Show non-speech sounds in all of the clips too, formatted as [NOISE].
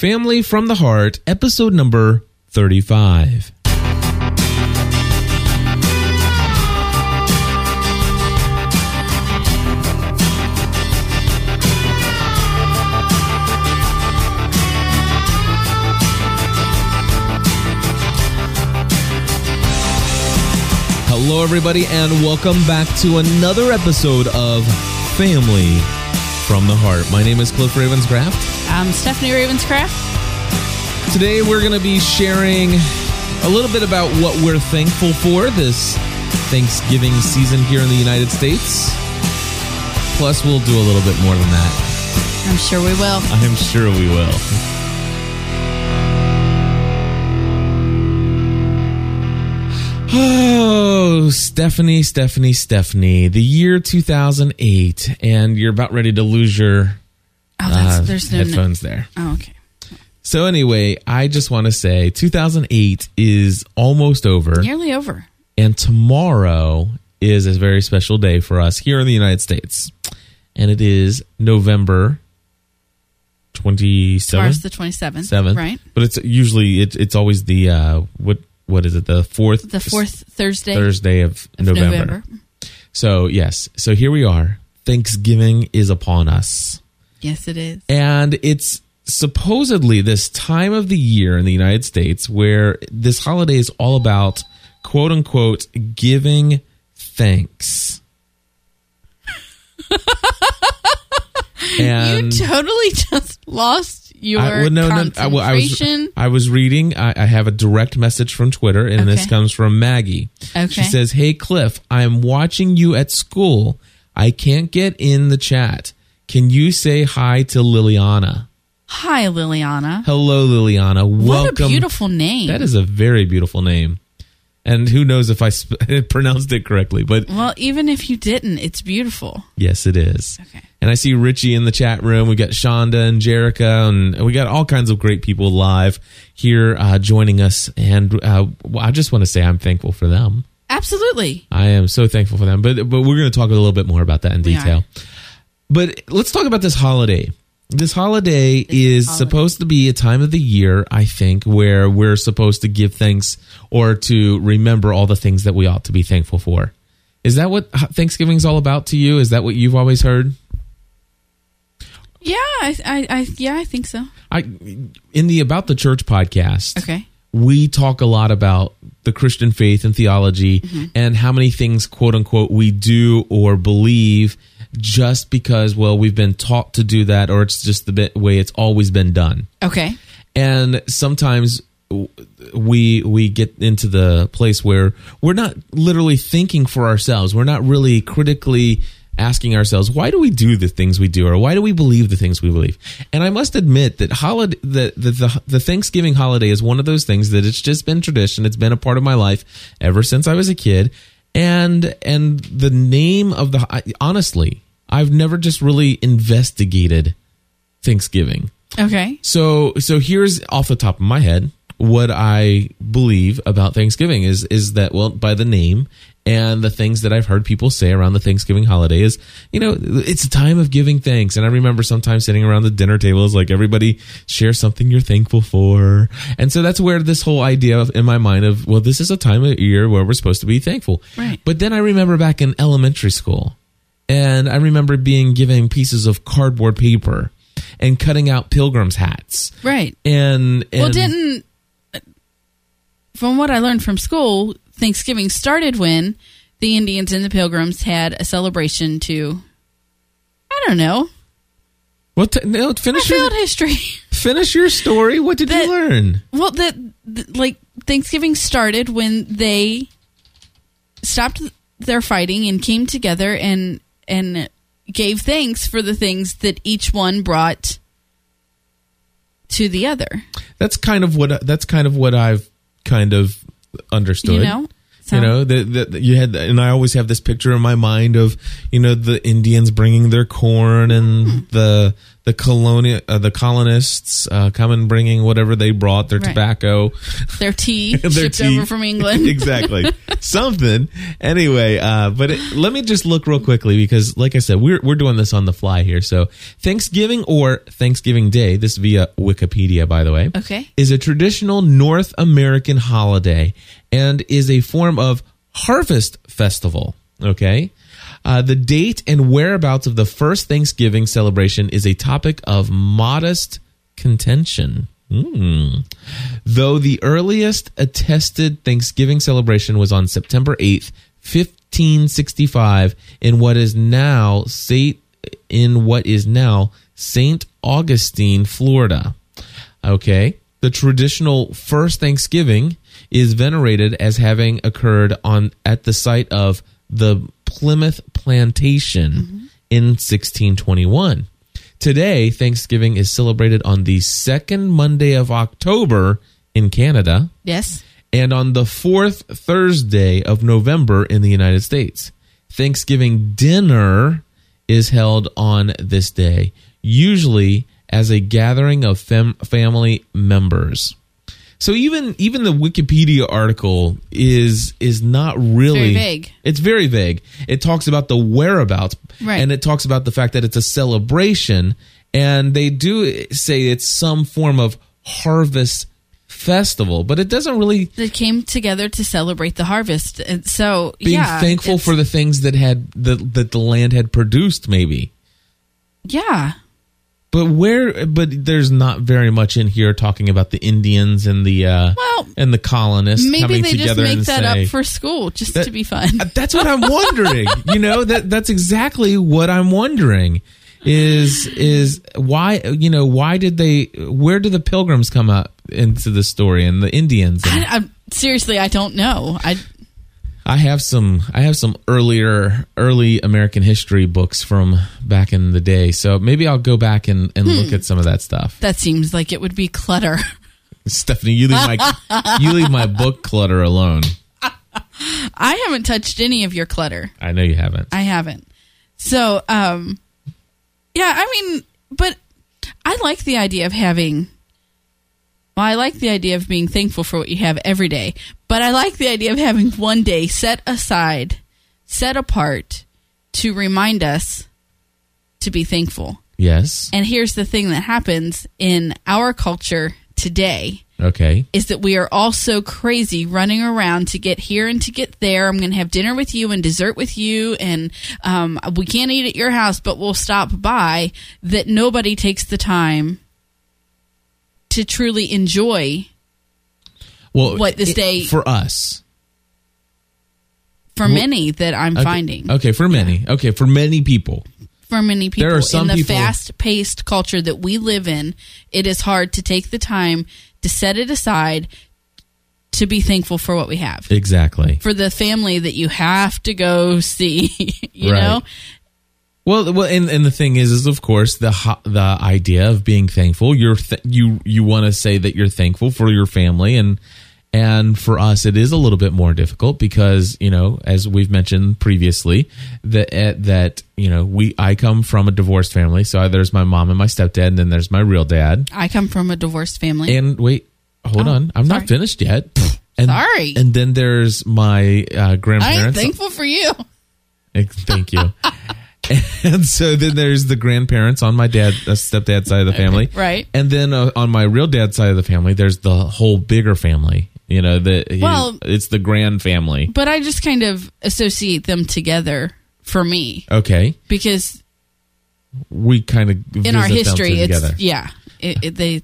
Family from the Heart, episode number 35. Hello, everybody, and welcome back to another episode of Family from the Heart. My name is Cliff Ravenscraft. I'm Stephanie Ravenscraft. Today, we're going to be sharing a little bit about what we're thankful for this Thanksgiving season here in the United States. Plus, we'll do a little bit more than that. I'm sure we will. I'm sure we will. Oh, Stephanie, Stephanie, Stephanie. The year 2008, and you're about ready to lose your Oh, that's, uh, there's no. headphones there. Oh, okay. So, anyway, I just want to say 2008 is almost over, Nearly over. and tomorrow is a very special day for us here in the United States. And it is November 27th. Tomorrow's the 27th. seventh, Right. But it's usually it, it's always the uh, what what is it the fourth The fourth Thursday Thursday of, of November. November. So yes, so here we are. Thanksgiving is upon us, Yes, it is. and it's supposedly this time of the year in the United States where this holiday is all about quote unquote giving thanks. [LAUGHS] and you totally just lost your I, well, no, no, I, concentration. well, I was I was reading. I, I have a direct message from Twitter, and this comes from Maggie. Okay. She says, "Hey Cliff, I'm watching you at school. I can't get in the chat. Can you say hi to Liliana? Hi, Liliana. Hello, Liliana. What a beautiful name. That is a very beautiful name, and who knows if I sp- [LAUGHS] pronounced it correctly, but Well, even if you didn't, it's beautiful. yes, it is. Okay. And I see Richie in the chat room. We got Shonda and Jerica, and we got all kinds of great people live here uh, joining us. And uh, I just want to say I'm thankful for them. Absolutely. I am so thankful for them. But but we're going to talk a little bit more about that in We detail. are. But let's talk about this holiday. This holiday is holiday. supposed to be a time of the year, I think, where we're supposed to give thanks or to remember all the things that we ought to be thankful for. Is that what Thanksgiving's all about to you? Is that what you've always heard? Yeah, I, I, I, yeah, I think so. I in the About the Church podcast, Okay. we talk a lot about the Christian faith and theology mm-hmm. and how many things quote unquote we do or believe just because well we've been taught to do that or it's just the way it's always been done. Okay. And sometimes we we get into the place where we're not literally thinking for ourselves. We're not really critically asking ourselves why do we do the things we do or why do we believe the things we believe? And i must admit that holiday the, the, the, the thanksgiving holiday is one of those things that it's just been tradition. It's been a part of my life ever since i was a kid. And and the name of the honestly i've never just really investigated thanksgiving. Okay. so so here's off the top of my head what I believe about Thanksgiving is is that well by the name and the things that I've heard people say around the Thanksgiving holiday is you know it's a time of giving thanks and I remember sometimes sitting around the dinner table is like everybody share something you're thankful for and so that's where this whole idea of, in my mind of well this is a time of year where we're supposed to be thankful Right. but then I remember back in elementary school and I remember being given pieces of cardboard paper and cutting out pilgrims hats Right. and, and Well, didn't from what I learned from school, Thanksgiving started when the Indians and the Pilgrims had a celebration to. I don't know. what t- no I finish your, failed history. [LAUGHS] finish your story what did That- you learn well, that, like Thanksgiving started when they stopped their fighting and came together and and gave thanks for the things that each one brought to the other. that's kind of what that's kind of what I've kind of understood You know. So- you know that you had and I always have this picture in my mind of you know the Indians bringing their corn and Hmm. the the colonial uh, the colonists uh, coming bringing whatever they brought their Right. tobacco Their tea [LAUGHS] Their shipped tea. over from England. [LAUGHS] exactly something anyway uh but it, let me just look real quickly because like i said we're, we're doing this on the fly here so thanksgiving or thanksgiving day this via wikipedia by the way Okay. is a traditional north american holiday and is a form of harvest festival okay uh, the date and whereabouts of the first Thanksgiving celebration is a topic of modest contention. Hmm. Though the earliest attested Thanksgiving celebration was on September 8th, 1565 in what is now Saint in what is now St. Augustine, Florida. Okay. The traditional first Thanksgiving is venerated as having occurred on at the site of the Plymouth Plantation mm-hmm. in 1621. Today, Thanksgiving is celebrated on the second Monday of October in Canada yes. and on the fourth Thursday of November in the United States. Thanksgiving dinner is held on this day, usually as a gathering of fam- family members. So even even the Wikipedia article is is not really Very vague. It's very vague. It talks about the whereabouts Right. and it talks about the fact that it's a celebration and they do say it's some form of harvest festival, but it doesn't really They came together to celebrate the harvest. And so, being yeah. thankful for the things that had the, that the land had produced maybe Yeah. But where but there's not very much in here talking about the indians and the uh Well, and the colonists Maybe coming they just make that say up for school just That- to be fun. [LAUGHS] That's what i'm wondering [LAUGHS] you know that that's exactly what i'm wondering is is why you know why did they where do the pilgrims come up into the story and the indians and I, I, seriously, I don't know. I I have some I have some earlier early American history books from back in the day. So maybe I'll go back and, and look at some of that stuff. that seems like it would be clutter. [LAUGHS] Stephanie, you leave my you leave my book clutter alone. [LAUGHS] I haven't touched any of your clutter. I know you haven't. I haven't. So, um, yeah, I mean, but I like the idea of having. Well, I like the idea of being thankful for what you have every day, but I like the idea of having one day set aside, set apart to remind us to be thankful. Yes. And here's the thing that happens in our culture today Okay. is that we are all so crazy running around to get here and to get there. I'm going to have dinner with you and dessert with you, and um, we can't eat at your house, but we'll stop by. That nobody takes the time to truly enjoy Well, What, this it- day- for us. for many that I'm Okay. finding. Okay, for many. Okay, for many people. For many people There are some in the people- fast-paced culture that we live in, it is hard to take the time to set it aside to be thankful for what we have. Exactly. for the family that you have to go [LAUGHS] see, you Right. know? Well, well, and, and the thing is, is of course the the idea of being thankful. You're th- you you want to say that you're thankful for your family, and and for us, it is a little bit more difficult because you know, as we've mentioned previously, that uh, that you know, we I come from a divorced family, so there's my mom and my stepdad, and then there's my real dad. I come from a divorced family. And wait, hold Oh, on, I'm sorry. not finished yet. And, Sorry. And then there's my uh, grandparents. thankful for you. Eh, Thank you. [LAUGHS] [LAUGHS] and so then there's the grandparents on my dad, uh, stepdad side of the family, [LAUGHS] right. And then uh, on my real dad side of the family, there's the whole bigger family. You know, the Well- it's the grand family. But I just kind of associate them together for me Okay, because we kind of in our history, it's yeah, it, it, they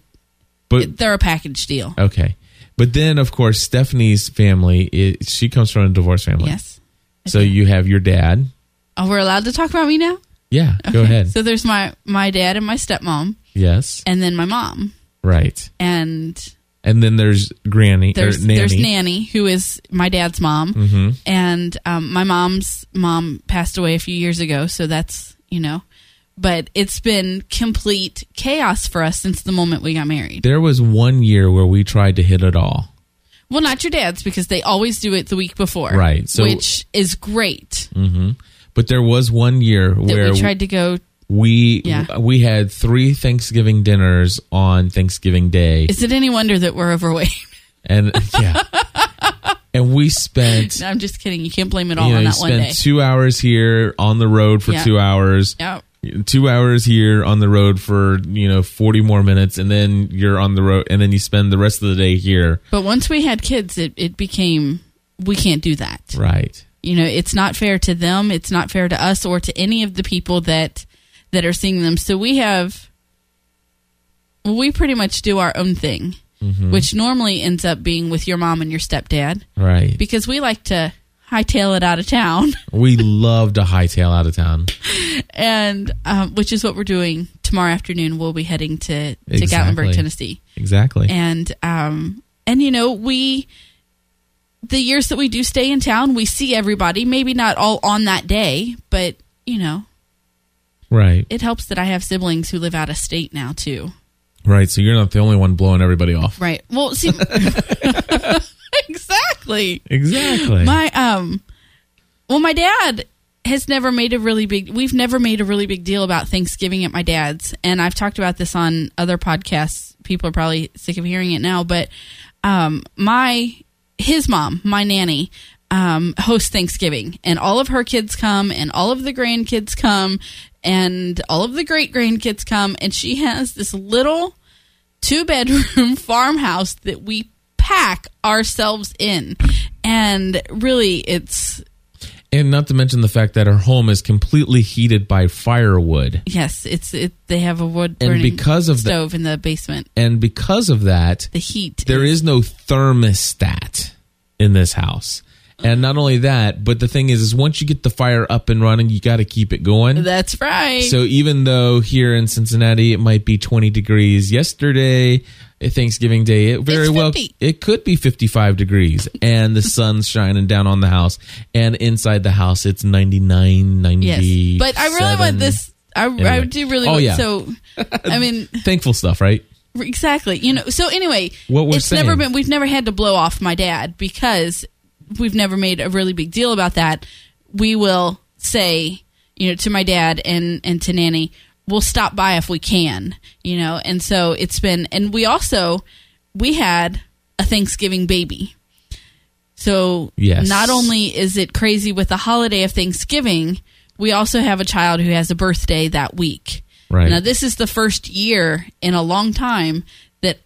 but they're a package deal. okay. But then, of course, Stephanie's family, she comes from a divorce family. Yes. So you have your dad. Oh, we're allowed to talk about me now. Yeah, go ahead. So there's my my dad and my stepmom, yes, and then my mom, right. and And then there's Granny there's or Nanny. there's nanny who is my dad's mom, hmm and um, my mom's mom passed away a few years ago, so that's you know. But it's been complete chaos for us since the moment we got married. There was one year where we tried to hit it all. Well, not your dad's because they always do it the week before, Right, so- which is great. hmm But there was one year That where we tried to go We Yeah. we had three Thanksgiving dinners on Thanksgiving Day, Is it any wonder that we're overweight? and yeah, [LAUGHS] and we spent no, I'm just kidding. You can't blame it all you know on that one day. two hours here on the road for Yeah. two hours. yeah. Two hours here on the road for you know forty more minutes, and then you're on the road, and then you spend the rest of the day here. But once we had kids, it, it became we can't do that. Right. You know, it's not fair to them. It's not fair to us or to any of the people that that are seeing them. So we have we pretty much do our own thing, Mm-hmm. which normally ends up being with your mom and your stepdad Right. because we like to hightail it out of town, [LAUGHS] we love to hightail out of town. and um, which is what we're doing tomorrow afternoon. We'll be heading to to Exactly. Gatlinburg, Tennessee. Exactly. and um and you know we the years that we do stay in town we see everybody maybe not all on that day but you know right. it helps that i have siblings who live out of state now too Right. So you're not the only one blowing everybody off. right well see [LAUGHS] [LAUGHS] exactly Exactly. my um well my dad has never made a really big we've never made a really big deal about thanksgiving at my dad's and i've talked about this on other podcasts people are probably sick of hearing it now but um my his mom my nanny um hosts thanksgiving and all of her kids come and all of the grandkids come and all of the great grandkids come and she has this little two bedroom [LAUGHS] farmhouse that we pack ourselves in. And really, it's, and not to mention the fact that our home is completely heated by firewood. yes, it's, it, they have a wood And burning because of the- stove in the basement. And because of that, The heat. there is no thermostat in this house. And not only that, but the thing is, is once you get the fire up and running, you got to keep it going. That's right. So even though here in Cincinnati it might be 20 degrees yesterday, eh, Thanksgiving Day, it very well it could be 55 degrees and the sun's [LAUGHS] shining down on the house and inside the house it's 99 90. yes. But I really want this. I, I do really Oh, want, yeah. so, [LAUGHS] I mean, Thankful stuff, right? Exactly. You know, so anyway, What we're it's never been we've never had to blow off my dad because we've never made a really big deal about that. We will say, you know, to my dad and and to Nanny, we'll stop by if we can, you know. And so it's been and we also we had a Thanksgiving baby. So Yes. not only is it crazy with the holiday of Thanksgiving, we also have a child who has a birthday that week. Right. Now, this is the first year in a long time that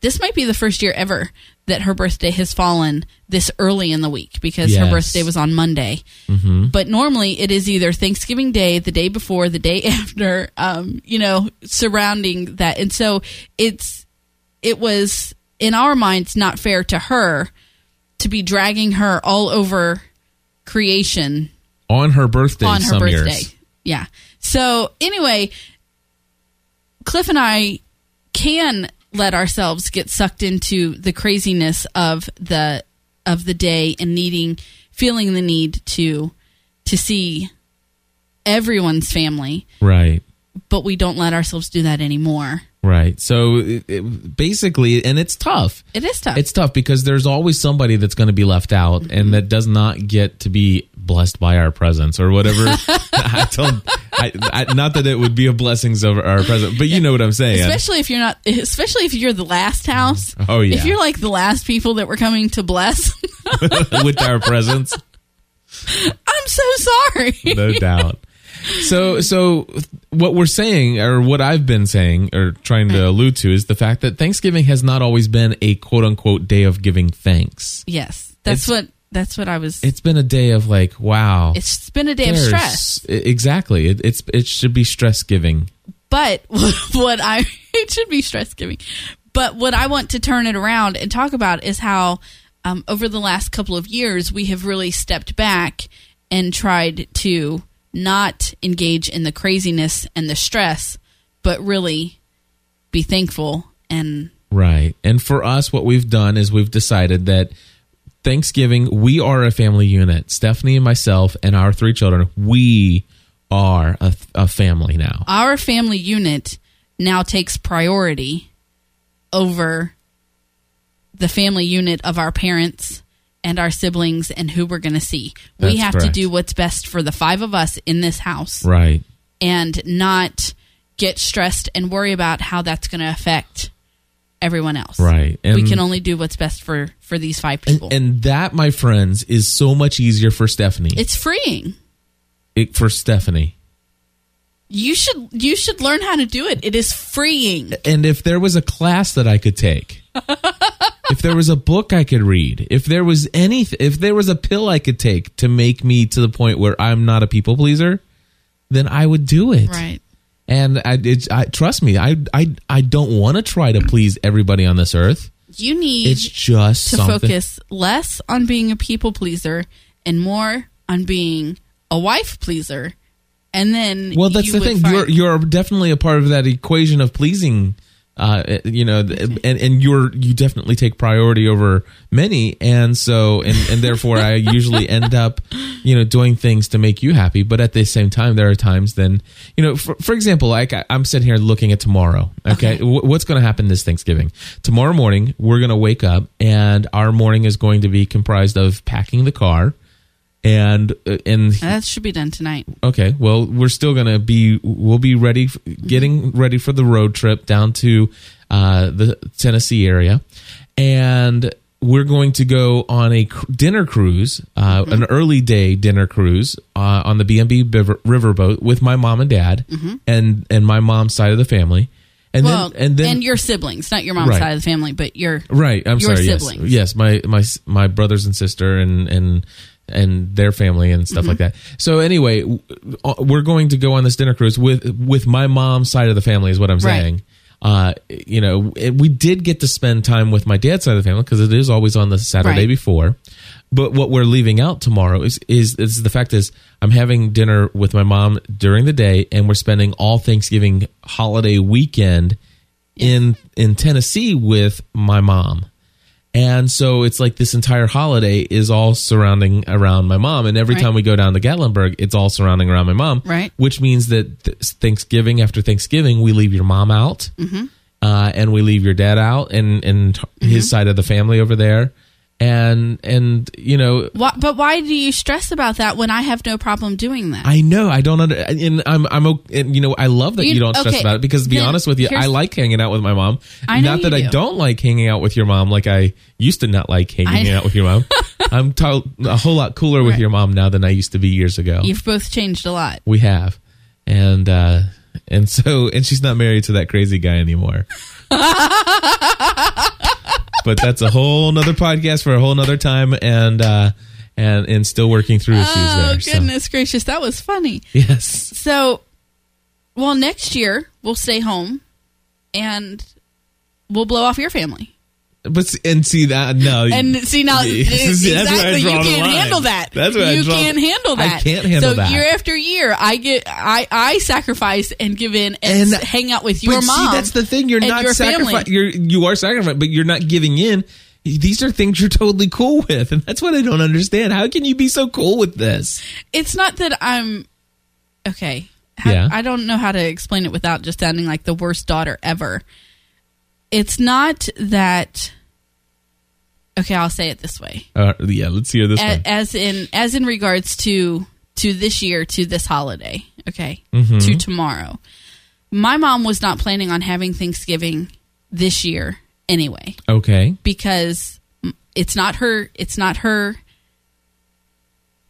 this might be the first year ever that her birthday has fallen this early in the week because her birthday was on Monday. Mm-hmm. But normally it is either Thanksgiving Day, the day before, the day [LAUGHS] after, um, you know, surrounding that. And so it's, it was in our minds not fair to her to be dragging her all over creation On her birthday on her birthday. years. Yeah. So anyway, Cliff and I can let ourselves get sucked into the craziness of the of the day and needing feeling the need to to see everyone's family, Right. but we don't let ourselves do that anymore. Right. So it, it, basically, and it's tough. It is tough. It's tough because there's always somebody that's going to be left out Mm-hmm. and that does not get to be blessed by our presence or whatever. [LAUGHS] [LAUGHS] I don't, I, I, not that it would be a blessings of our presence, but you know what I'm saying. especially if you're not especially if you're the last house. Oh, yeah. If you're like the last people that were coming to bless, [LAUGHS] with our presence, I'm so sorry. no doubt. So, so what we're saying, or what I've been saying, or trying to allude to, is the fact that Thanksgiving has not always been a quote unquote day of giving thanks. Yes, that's It's- what that's what I was. It's been a day of like, wow, it's been a day of stress, Exactly. It, it's it should be stress giving. but [LAUGHS] what I it should be stress giving. But what I want to turn it around and talk about is how um, over the last couple of years we have really stepped back and tried to not engage in the craziness and the stress, but really be thankful and Right. And for us, what we've done is we've decided that Thanksgiving, we are a family unit. Stephanie and myself and our three children, we are a, a family now. our family unit now takes priority over the family unit of our parents and our siblings and who we're going to see. we That's have to do what's best for the five of us in this house. Right. and not get stressed and worry about how that's going to affect everyone else. Right. And we can only do what's best for for these five people. And that, my friends, is so much easier for Stephanie. it's freeing. It- for Stephanie. You should you should learn how to do it. It is freeing. And if there was a class that I could take, [LAUGHS] if there was a book I could read, if there was any, if there was a pill I could take to make me to the point where I'm not a people pleaser, then I would do it. Right. And I, it's, I trust me, I, I, I don't want to try to please everybody on this earth. You need It's just to something. focus less on being a people pleaser and more on being a wife pleaser. And then Well, that's the thing. find- You're you're definitely a part of that equation of pleasing. Uh, you know, and and you're you definitely take priority over many, and so and and therefore I [LAUGHS] usually end up, you know, doing things to make you happy. But at the same time, there are times then, you know, for, for example, like I, I'm sitting here looking at tomorrow. Okay, Wh- what's going to happen this Thanksgiving? Tomorrow morning, we're going to wake up, and our morning is going to be comprised of packing the car, and uh, and that should be done tonight. Okay, well, we're still gonna be. We'll be ready, getting ready for the road trip down to uh, the Tennessee area, and we're going to go on a cr- dinner cruise, uh, an early day dinner cruise uh, on the river, riverboat with my mom and dad, and and my mom's side of the family, and well, then and then your siblings, not your mom's Right. side of the family, but your Right. I'm your sorry. siblings. Yes. Yes. My my my brothers and sister and and and their family and stuff like Mm-hmm. that. So anyway, uh, we're going to go on this dinner cruise with with my mom's side of the family is what I'm Right. saying. Uh, you know, we did get to spend time with my dad's side of the family because it is always on the Saturday Right. before. But what we're leaving out tomorrow is, is is the fact is I'm having dinner with my mom during the day, and we're spending all Thanksgiving holiday weekend in in Tennessee with my mom. And so it's like this entire holiday is all surrounding around my mom. And every Right. time we go down to Gatlinburg, it's all surrounding around my mom. Right. Which means that th- Thanksgiving after Thanksgiving, we leave your mom out. Mm-hmm. Uh, and we leave your dad out and, and his side of the family over there. And, and, you know, Why, but why do you stress about that when I have no problem doing that? I know I don't under, and I'm I'm and you know I love that you, You- don't stress okay, about it because to be honest with you, I like hanging out with my mom. I know not that you I do. don't like hanging out with your mom like I used to not like hanging out with your mom. [LAUGHS] I'm to- a whole lot cooler with Right. your mom now than I used to be years ago. You've both changed a lot. we have, and uh and so and she's not married to that crazy guy anymore. [LAUGHS] but that's a whole nother podcast for a whole nother time, and uh and and still working through issues Oh there. so, goodness gracious, that was funny. yes. So, well, next year we'll stay home, and we'll blow off your family. But and see that no And see now, [LAUGHS] See, that's where I exactly, you can't handle that. That's where you can't handle that. I can't handle so that. year after year, I get, I, I sacrifice and give in and, And- hang out with your but mom. See, that's the thing. You're not sacrificing. You're you are sacrificing, but you're not giving in. These are things you're totally cool with, and that's what I don't understand. How can you be so cool with this? It's not that I'm okay. How- Yeah. I don't know how to explain it without just sounding like the worst daughter ever. It's not that. Okay, I'll say it this way. Uh, yeah, let's hear this A- one. as in as in regards to to this year to this holiday okay Mm-hmm. to tomorrow my mom was not planning on having thanksgiving this year anyway Okay, because it's not her it's not her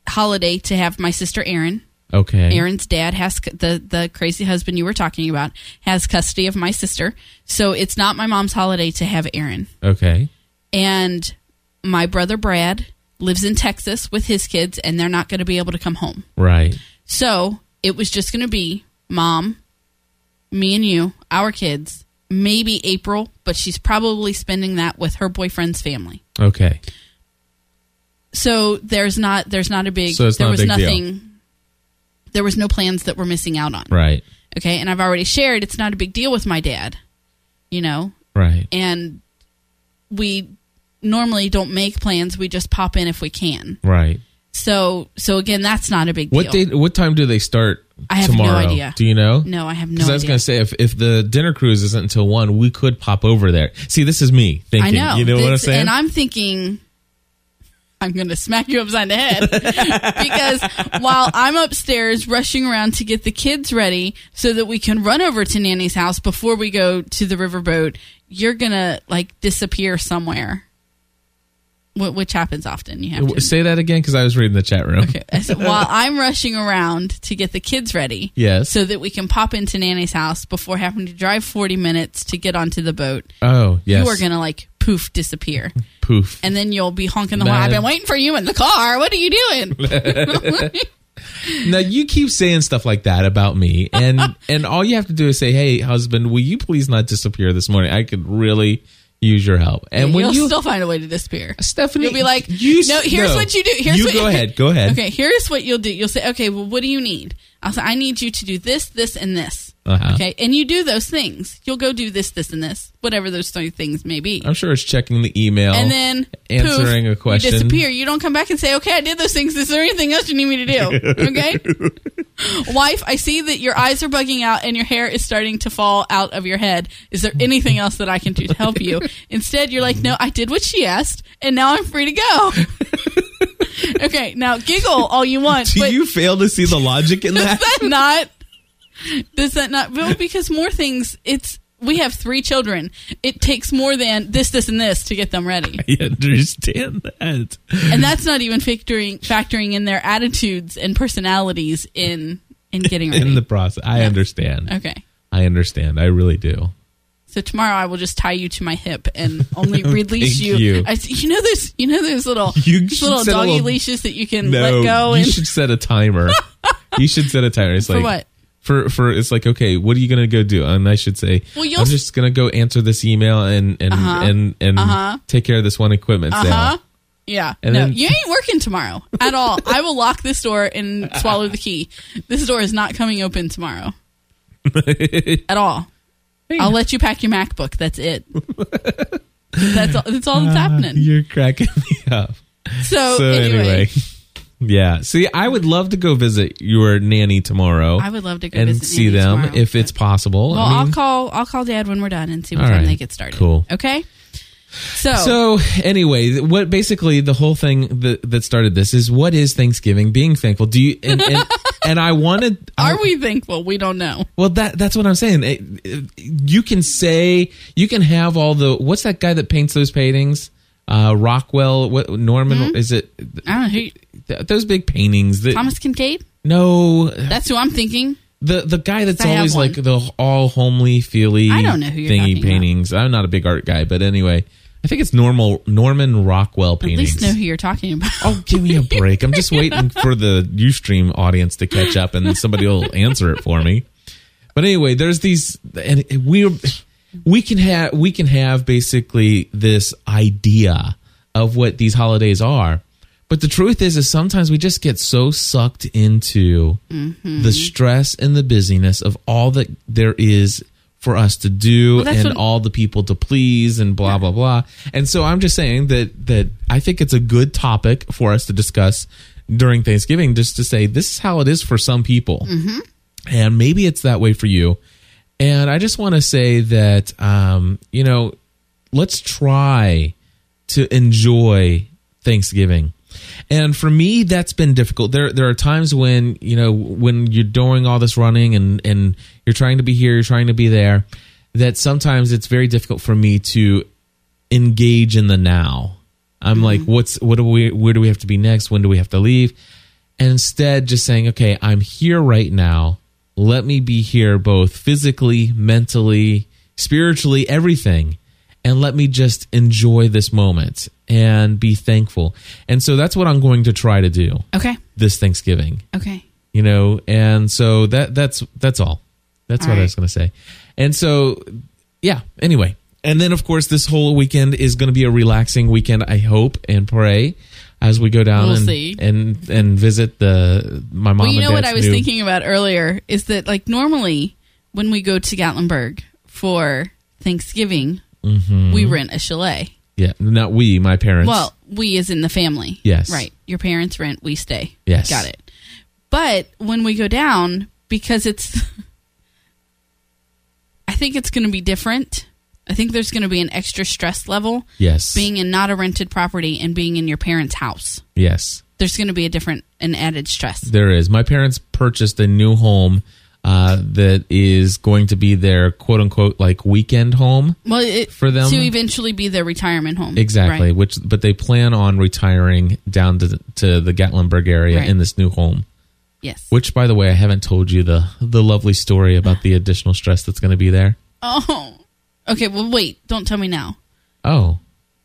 holiday to have my sister Erin okay, Aaron's dad has the the crazy husband you were talking about has custody of my sister so it's not my mom's holiday to have Aaron okay, and my brother Brad lives in Texas with his kids, and they're not going to be able to come home. right, So it was just going to be mom, me and you, our kids, maybe April, but she's probably spending that with her boyfriend's family. okay, So there's not there's not a big So there was nothing deal. There was no plans that we're missing out on. right, Okay, and I've already shared it's not a big deal with my dad. You know, right, and we normally don't make plans, we just pop in if we can. right. So so again, that's not a big What deal. date? What time do they start? I have no idea. Do you know? No, I have no Because I was going to say, if, if the dinner cruise isn't until one, we could pop over there. See, this is me I thinking. know. You know what I'm saying? And I'm thinking, I'm going to smack you upside the head [LAUGHS] because while I'm upstairs rushing around to get the kids ready so that we can run over to Nanny's house before we go to the riverboat, you're going to like disappear somewhere. Wh- Which happens often. You have to. Say that again because I was reading the chat room. Okay. Said, [LAUGHS] while I'm rushing around to get the kids ready, Yes. so that we can pop into Nanny's house before having to drive 40 minutes to get onto the boat, oh, yes. you are going to like poof disappear. poof. And then you'll be honking the horn. I've been waiting for you in the car. What are you doing? [LAUGHS] [LAUGHS] Now you keep saying stuff like that about me, and and all you have to do is say, "Hey, husband, will you please not disappear this morning? I could really use your help." And when you'll you, still find a way to disappear. Stephanie, You'll be like, you, no, here's no. what you do. Here's you what go [LAUGHS] ahead. Go ahead. Okay, here's what you'll do. You'll say, okay, well, what do you need? I'll say, I need you to do this, this, and this. Uh-huh. Okay, and you do those things. You'll go do this, this, and this, whatever those three things may be. I'm sure it's checking the email and then answering poof, a question. You disappear. You don't come back and say, "Okay, I did those things. Is there anything else you need me to do?" [LAUGHS] Okay, wife, I see that your eyes are bugging out and your hair is starting to fall out of your head. Is there anything else that I can do to help you? Instead, you're like, "No, I did what she asked, and now I'm free to go." [LAUGHS] okay, now giggle all you want, Do but you fail to see the logic in [LAUGHS] that? that not? Does that not? Well, because more things. It's we have three children. It takes more than this, this, and this to get them ready. [LAUGHS] I understand that. and that's not even factoring factoring in their attitudes and personalities in in getting ready. In the process, I understand. okay. I understand. I really do. So tomorrow I will just tie you to my hip and only [LAUGHS] release you. you. I, you know those you know those little little doggy little- leashes that you can No, let go you and should set a timer. [LAUGHS] you should set a timer. It's for like what? For for it's like okay, what are you gonna go do? And I should say, Well, I'm just gonna go answer this email and and Uh-huh. and and Uh-huh. take care of this one equipment Uh sale. huh. Yeah. And no, then- you ain't working tomorrow at all. [LAUGHS] I will lock this door and swallow the key. This door is not coming open tomorrow [LAUGHS] at all. I'll let you pack your MacBook. That's it. that's all. That's all that's happening. You're cracking me up. So, so anyway, anyway. Yeah. See, I would love to go visit your nanny tomorrow I would love to go and visit see Nanny them tomorrow, if it's possible. Well, I mean, I'll call. I'll call Dad when we're done and see what All time right. they get started. Cool. Okay. So, So anyway, what basically the whole thing that, that started this is what is Thanksgiving? Being thankful. Do you and and, [LAUGHS] and I wanted are we thankful? We don't know. Well, that that's what I'm saying. It- it- you can say you can have all the what's that guy that paints those paintings? Uh, Rockwell, what Norman Hmm? is it? I don't know who. Th- Those big paintings. That, Thomas Kinkade. no, That's who I'm thinking. the the guy that's always like the all homely feely. I don't know who you're thingy talking about. paintings. I'm not a big art guy, but anyway, I think it's normal Norman Rockwell At paintings. least know who you're talking about. Oh, give me a break. I'm just waiting for the Ustream audience to catch up and somebody will answer it for me. But anyway, there's these and we we can have we can have basically this idea of what these holidays are. But the truth is is sometimes we just get so sucked into Mm-hmm. the stress and the busyness of all that there is for us to do Well, and what- all the people to please and blah blah blah. And so I'm just saying that that I think it's a good topic for us to discuss during Thanksgiving, just to say this is how it is for some people, Mm-hmm. and maybe it's that way for you. And I just want to say that um, you know, let's try to enjoy Thanksgiving. And for me, that's been difficult. There, there are times when you know when you're doing all this running and and you're trying to be here, you're trying to be there. That sometimes it's very difficult for me to engage in the now. I'm like, what's what do we? Where do we have to be next? When do we have to leave? And instead, just saying, okay, I'm here right now. Let me be here, both physically, mentally, spiritually, everything and let me just enjoy this moment and be thankful. And so that's what I'm going to try to do Okay. this Thanksgiving. Okay. You know, and so that that's that's all. That's All what I was going to say. And so yeah, anyway. And then of course this whole weekend is going to be a relaxing weekend, I hope and pray as we go down We'll and, see. and and visit the my mom Well, you know what I was new- thinking about earlier is that like normally when we go to Gatlinburg for Thanksgiving, Mm-hmm. we rent a chalet. Yeah, not we, my parents. Well, we is in the family. Yes. Right. Your parents rent, we stay. Yes. Got it. But when we go down, because it's, [LAUGHS] I think it's going to be different I think there's going to be an extra stress level Yes. being in not a rented property and being in your parents' house. yes. There's going to be a different an added stress. There is. My parents purchased a new home uh, that is going to be their quote unquote like weekend home. Well, it, For them? to eventually be their retirement home. Exactly. Right. Which, but they plan on retiring down to to the Gatlinburg area Right. in this new home. Yes. Which, by the way, I haven't told you the the lovely story about the additional stress that's going to be there. Oh. Okay. Well, wait. Don't tell me now. Oh,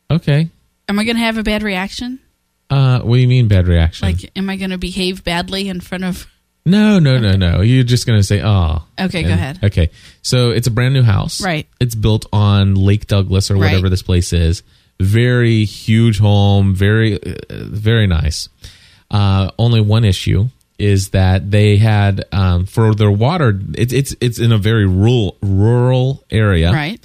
okay. Am I going to have a bad reaction? Uh, what do you mean bad reaction? Like, am I going to behave badly in front of? no, no, no, no. You're just going to say, oh. Okay, go ahead. Okay, so it's a brand new house. Right. It's built on Lake Douglas or Right. whatever this place is. Very huge home. Very, uh, very nice. Uh, only one issue is that they had um, for their water. It's it's it's in a very rural rural area. Right.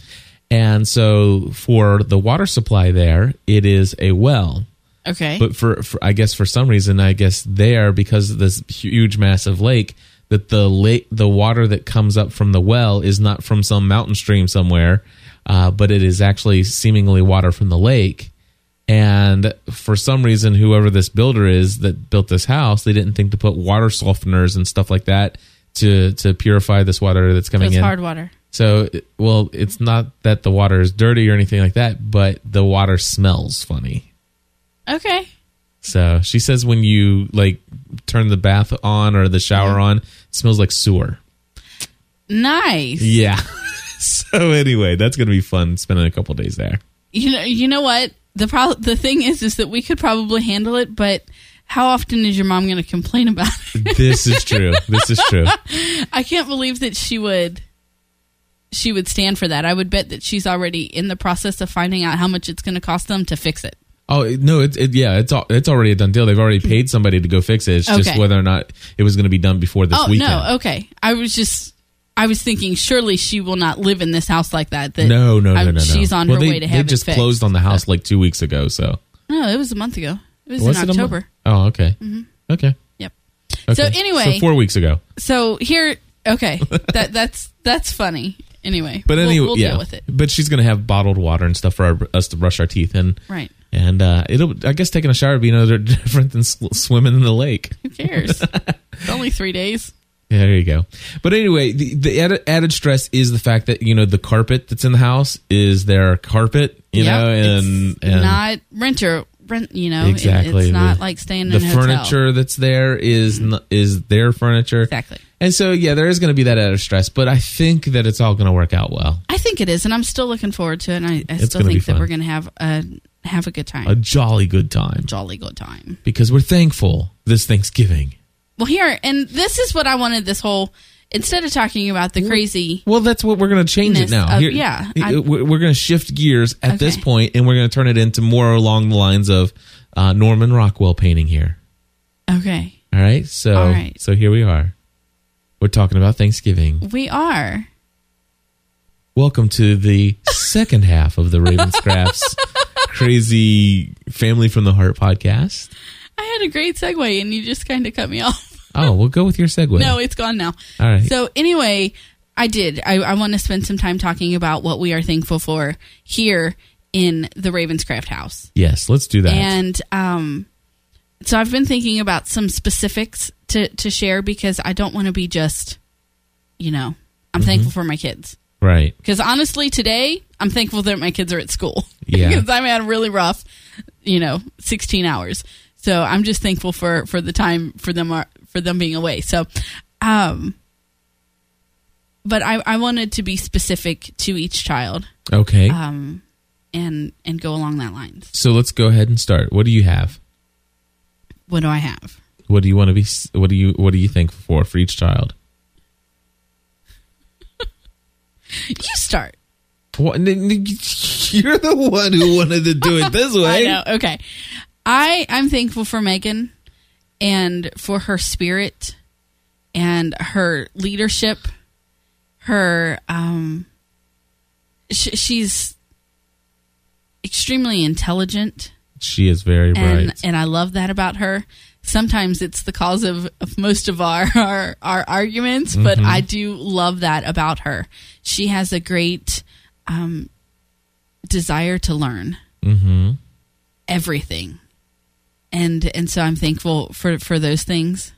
And so for the water supply there, it is a well. Okay. But for, for I guess for some reason, I guess there because of this huge massive lake, that the lake the water that comes up from the well is not from some mountain stream somewhere, uh, but it is actually seemingly water from the lake. And for some reason, whoever this builder is that built this house, they didn't think to put water softeners and stuff like that to to purify this water that's coming it's in. hard water. So, well, it's not that the water is dirty or anything like that, but the water smells funny. Okay. So she says when you like turn the bath on or the shower mm-hmm. on, it smells like sewer. Nice. Yeah. [LAUGHS] so anyway, that's gonna be fun spending a couple days there. You know. You know what? The pro- The thing is, is that we could probably handle it, but how often is your mom going to complain about it? This is true. this is true. [LAUGHS] I can't believe that she would. She would stand for that. I would bet that she's already in the process of finding out how much it's going to cost them to fix it. Oh no, it's it, yeah, it's all, it's already a done deal. They've already paid somebody to go fix it. It's just whether or not it was going to be done before this oh weekend. no, okay. I was just, I was thinking, surely she will not live in this house like that. that No, no, no, I'm- no, no. She's on well, her they, way to they have just it fixed. closed on the house like two weeks ago. So No, it was a month ago. It was, Was in it? October. Oh, okay, okay. Yep. okay. So anyway- so four weeks ago. So here, okay, that that's that's funny. Anyway, But we'll- anyway, we'll, yeah. deal with it. But she's gonna have bottled water and stuff for our, us to brush our teeth in, Right. and uh, it'll. I guess taking a shower would be no [LAUGHS] different than sw- swimming in the lake. Who cares? it's only three days. Yeah, there you go. But anyway, the, the added, added stress is the fact that you know the carpet that's in the house is their carpet, you Yep, know, and it's and not renter rent. You know, It- exactly it's not The- like staying the in a hotel. furniture that's there is n- is their furniture Exactly. and so yeah, there is going to be that added stress, but I think that it's all going to work out well. I think it is, and I'm still looking forward to it. And I, I still think that we're going to have a have a good time, A jolly good time jolly good time. because we're thankful this Thanksgiving. Well, here, and this is what I wanted. This whole instead of talking about the crazy, Well, that's what we're going to change it now. of- yeah, I- we're, going to shift gears at this point, and we're going to turn it into more along the lines of uh, Norman Rockwell painting here. okay, All right, so All right. so here we are. We're talking about Thanksgiving. we are. Welcome to the second half of the Ravenscrafts [LAUGHS] crazy family from the heart podcast. I had a great segue, and you just kind of cut me [LAUGHS] off. Oh, we'll go with your segue. No, it's gone now. All right. So anyway, I did. I, I want to spend some time talking about what we are thankful for here in the Ravenscraft house. yes, let's do that. And um, so I've been thinking about some specifics to, to share because I don't want to be just, you know, I'm Mm-hmm. thankful for my kids. right. Because honestly, today I'm thankful that my kids are at school. [LAUGHS] Yeah. because I've had a really rough, you know, 16 hours. So I'm just thankful for for the time for them are for them being away. So, um, but I I wanted to be specific to each child, Okay. um, and and go along that line. so let's go ahead and start. What do you have? What do I have? What do you want to be? What do you What do you thankful for for each child? [LAUGHS] You start. What, [LAUGHS] you're the one who wanted to do it this [LAUGHS] I way. know. Okay. I I'm thankful for Megan and for her spirit and her leadership. Her um sh- she's extremely intelligent She is very and bright. and I love that about her. Sometimes it's the cause of, of most of our, [LAUGHS] our our arguments, but Mm-hmm. I do love that about her. She has a great um, desire to learn Mm-hmm. everything. And and so I'm thankful for for those things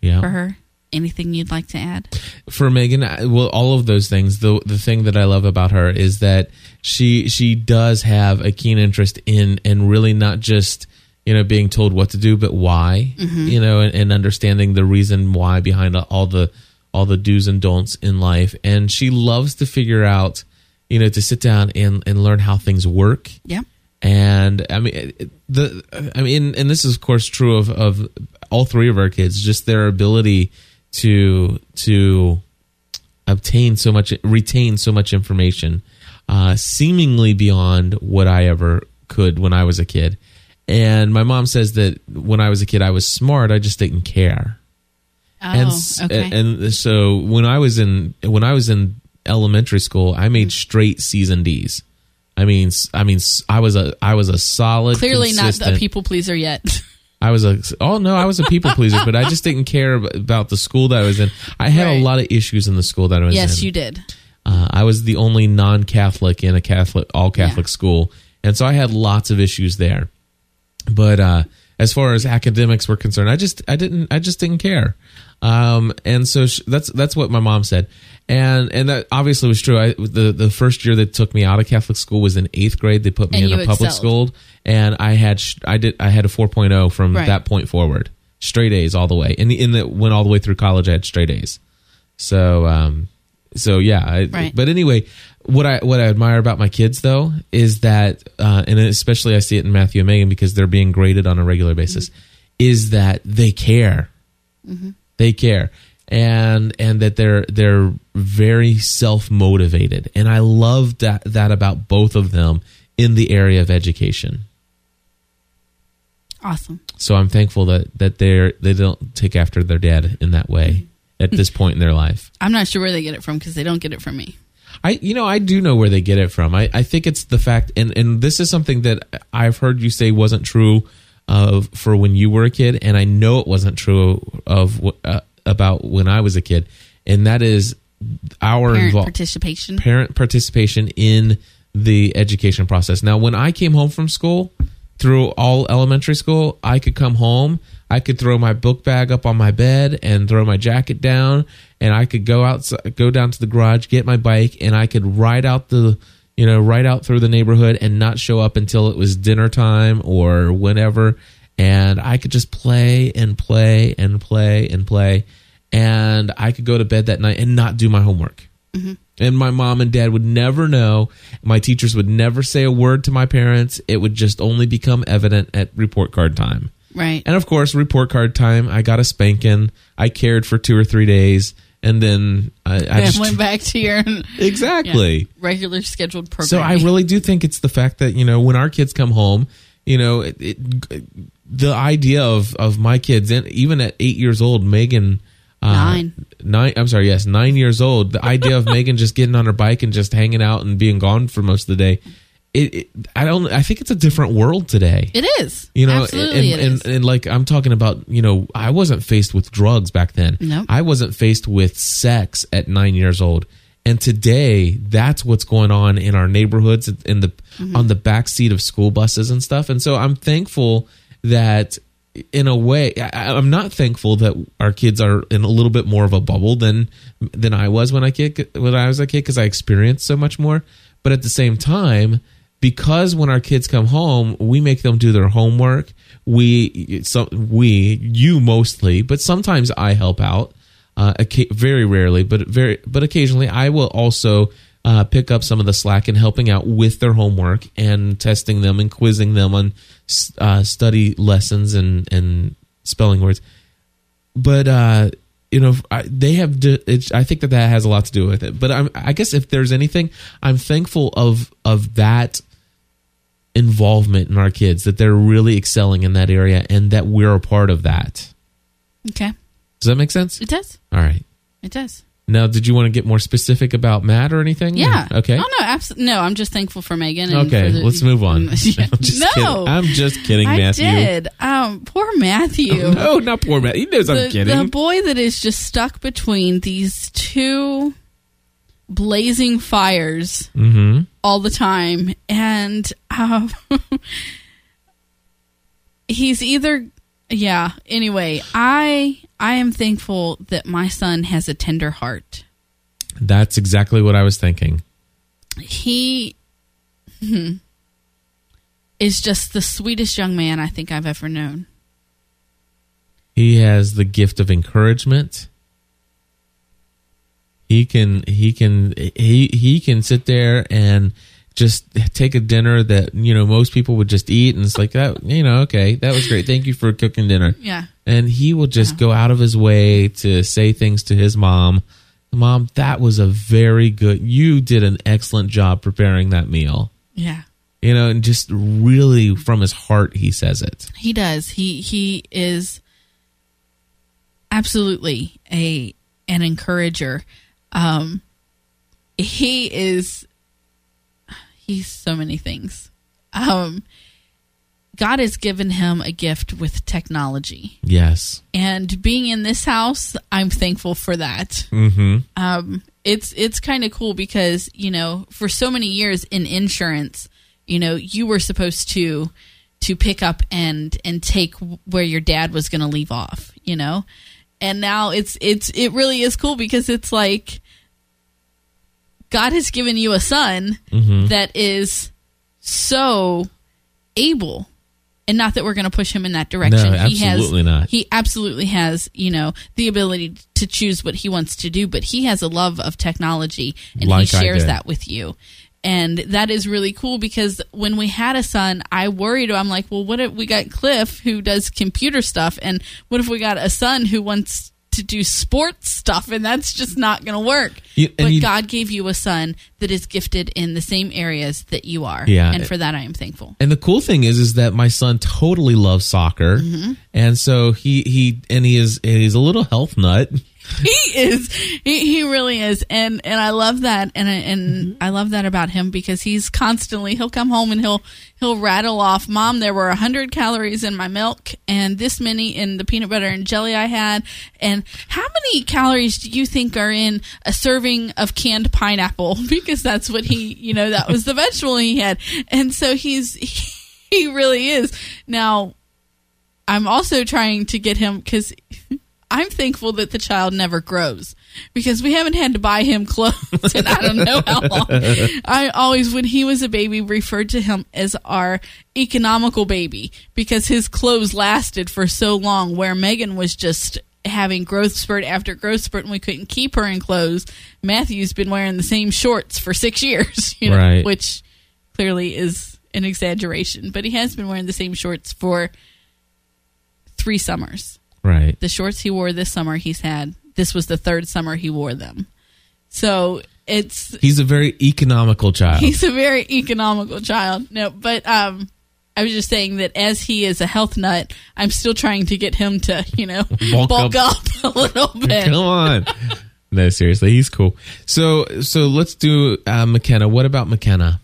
Yeah. for her. Anything you'd like to add? for Megan, I- well, all of those things. The the thing that I love about her is that she she does have a keen interest in and really not just you know being told what to do, but why. Mm-hmm. You know, and, and understanding the reason why behind all the all the do's and don'ts in life. And she loves to figure out, you know, to sit down and and learn how things work Yep. And I mean the I mean and this is of course true of of all three of our kids just their ability to to obtain so much retain so much information uh seemingly beyond what I ever could when I was a kid and my mom says that when I was a kid I was smart I just didn't care Oh, and okay. and so when I was in when I was in elementary school, I made straight C's and D's. I mean, I mean, I was a I was a solid, Clearly not a people pleaser yet. [LAUGHS] I was a oh no, I was a people pleaser, but I just didn't care about the school that I was in. I had a lot of issues in the school that I was in. yes, you did. Uh, I was the only non-Catholic in a Catholic, all Catholic Yeah. school, and so I had lots of issues there. But uh, as far as academics were concerned, I just I didn't I just didn't care. Um, and so sh- that's that's what my mom said, and and that obviously was true. I, the the first year that took me out of Catholic school was in eighth grade. They put me And in you a public excelled. school, and I had sh- I did I had a 4.0 from Right. that point forward, straight A's all the way. And in the went all the way through college, I had straight A's. So um, so yeah. I, Right. But anyway, what I what I admire about my kids though is that, uh, and especially I see it in Matthew and Megan because they're being graded on a regular basis, is that they care. They care. And and that they're they're very self motivated, and I love that that about both of them in the area of education. Awesome. So I'm thankful that that they're they don't take after their dad in that way at this point in their life. I'm not sure where they get it from because they don't get it from me. I you know I do know where they get it from. I, I think it's the fact and and this is something that I've heard you say wasn't true of for when you were a kid and I know it wasn't true of uh, about when I was a kid and that is our Parent invol- participation. parent participation in the education process. Now, when I came home from school through all elementary school, I could come home, I could throw my book bag up on my bed and throw my jacket down, and I could go outside, go down to the garage, get my bike, and I could ride out the you know ride out through the neighborhood and not show up until it was dinner time or whenever and I could just play and play and play and play and I could go to bed that night and not do my homework. Mm-hmm. And my mom and dad would never know. My teachers would never say a word to my parents. It would just only become evident at report card time. Right. And of course, report card time, I got a spanking. I cared for two or three days. And then I, I just. went back to your [LAUGHS] Exactly. yeah, regular scheduled program. So I really do think it's the fact that you know when our kids come home, you know, it, it, the idea of of my kids, and even at eight years old, Megan. Uh, Nine. nine. I'm sorry. Yes, nine years old. The idea of Megan just getting on her bike and just hanging out and being gone for most of the day. It, it, I don't. I think it's a different world today. it is. You know, Absolutely and, it and, is. and like I'm talking about, you know, I wasn't faced with drugs back then. Nope. I wasn't faced with sex at nine years old. And today, that's what's going on in our neighborhoods, in the Mm-hmm. on the back seat of school buses and stuff. And so I'm thankful that, in a way, I, I'm not thankful that our kids are in a little bit more of a bubble than than I was when I kid when I was a kid because I experienced so much more. But at the same time, because when our kids come home, we make them do their homework. We, so we, you mostly, but sometimes I help out. Uh, very rarely, but very, but occasionally, I will also uh, pick up some of the slack in helping out with their homework and testing them and quizzing them on uh, study lessons and and spelling words. But uh, you know, I, they have. I think that that has a lot to do with it. But I'm, I guess if there's anything, I'm thankful of of that involvement in our kids that they're really excelling in that area and that we're a part of that. okay. Does that make sense? It does. All right. It does. Now, did you want to get more specific about Matt or anything? Yeah. Okay. Oh no, absolutely. No, I'm just thankful for Megan. And Okay, for the- let's move on. [LAUGHS] Yeah. [LAUGHS] I'm just no, kidding. I'm just kidding, I Matthew. did. Um, poor Matthew. No, not poor Matt. He knows I'm the, kidding. the boy that is just stuck between these two blazing fires Mm-hmm. all the time and um, [LAUGHS] he's either yeah anyway i i am thankful that my son has a tender heart. That's exactly what I was thinking. he hmm, is just the sweetest young man i think i've ever known. He has the gift of encouragement. He can he can he he can sit there and just take a dinner that you know most people would just eat and it's like that you know okay that was great. Thank you for cooking dinner. Yeah and he will just go out of his way to say things to his mom mom that was a very good you did an excellent job preparing that meal yeah you know and just really from his heart he says it He does. He he is absolutely a an encourager. Um he is he's so many things. Um God has given him a gift with technology. yes And being in this house, I'm thankful for that. mm-hmm Um it's it's kind of cool because, you know, for so many years in insurance, you know, you were supposed to to pick up and and take where your dad was going to leave off, you know? And now it's it's it really is cool because it's like God has given you a son that is so able and not that we're going to push him in that direction. No, absolutely he has, not. He absolutely has, you know, the ability to choose what he wants to do, but he has a love of technology and Like he shares that with you. And that is really cool because when we had a son, I worried. I'm like, well, what if we got Cliff who does computer stuff, and what if we got a son who wants to do sports stuff, and that's just not going to work. You- but you- God gave you a son that is gifted in the same areas that you are, Yeah. and for that I am thankful. And the cool thing is, is that my son totally loves soccer, Mm-hmm. and so he he and he is he's a little health nut. [LAUGHS] he is he, he really is. And and i love that. And I- and mm-hmm. i love that about him because he's constantly he'll come home and he'll he'll rattle off mom there were 100 calories in my milk and this many in the peanut butter and jelly i had. And how many calories do you think are in a serving of canned pineapple? [LAUGHS] Because that's what he you know that was the vegetable he had. And so he's [LAUGHS] he really is. Now I'm also trying to get him because I'm thankful that the child never grows because we haven't had to buy him clothes [LAUGHS] and I don't know how long. [LAUGHS] I always, when he was a baby, referred to him as our economical baby because his clothes lasted for so long. Where Megan was just having growth spurt after growth spurt and we couldn't keep her in clothes. Matthew's been wearing the same shorts for six [LAUGHS] years, you know, Right. which clearly is an exaggeration, but he has been wearing the same shorts for three summers. Right. The shorts he wore this summer, he's had. This was the third summer he wore them. So it's He's a very economical child. he's a very economical child. No, but um, I was just saying that as he is a health nut, I'm still trying to get him to you know [LAUGHS] Bulk bulk, up. up. a little [LAUGHS] bit. Come on. No, seriously, he's cool. So, so let's do uh, McKenna. What about McKenna?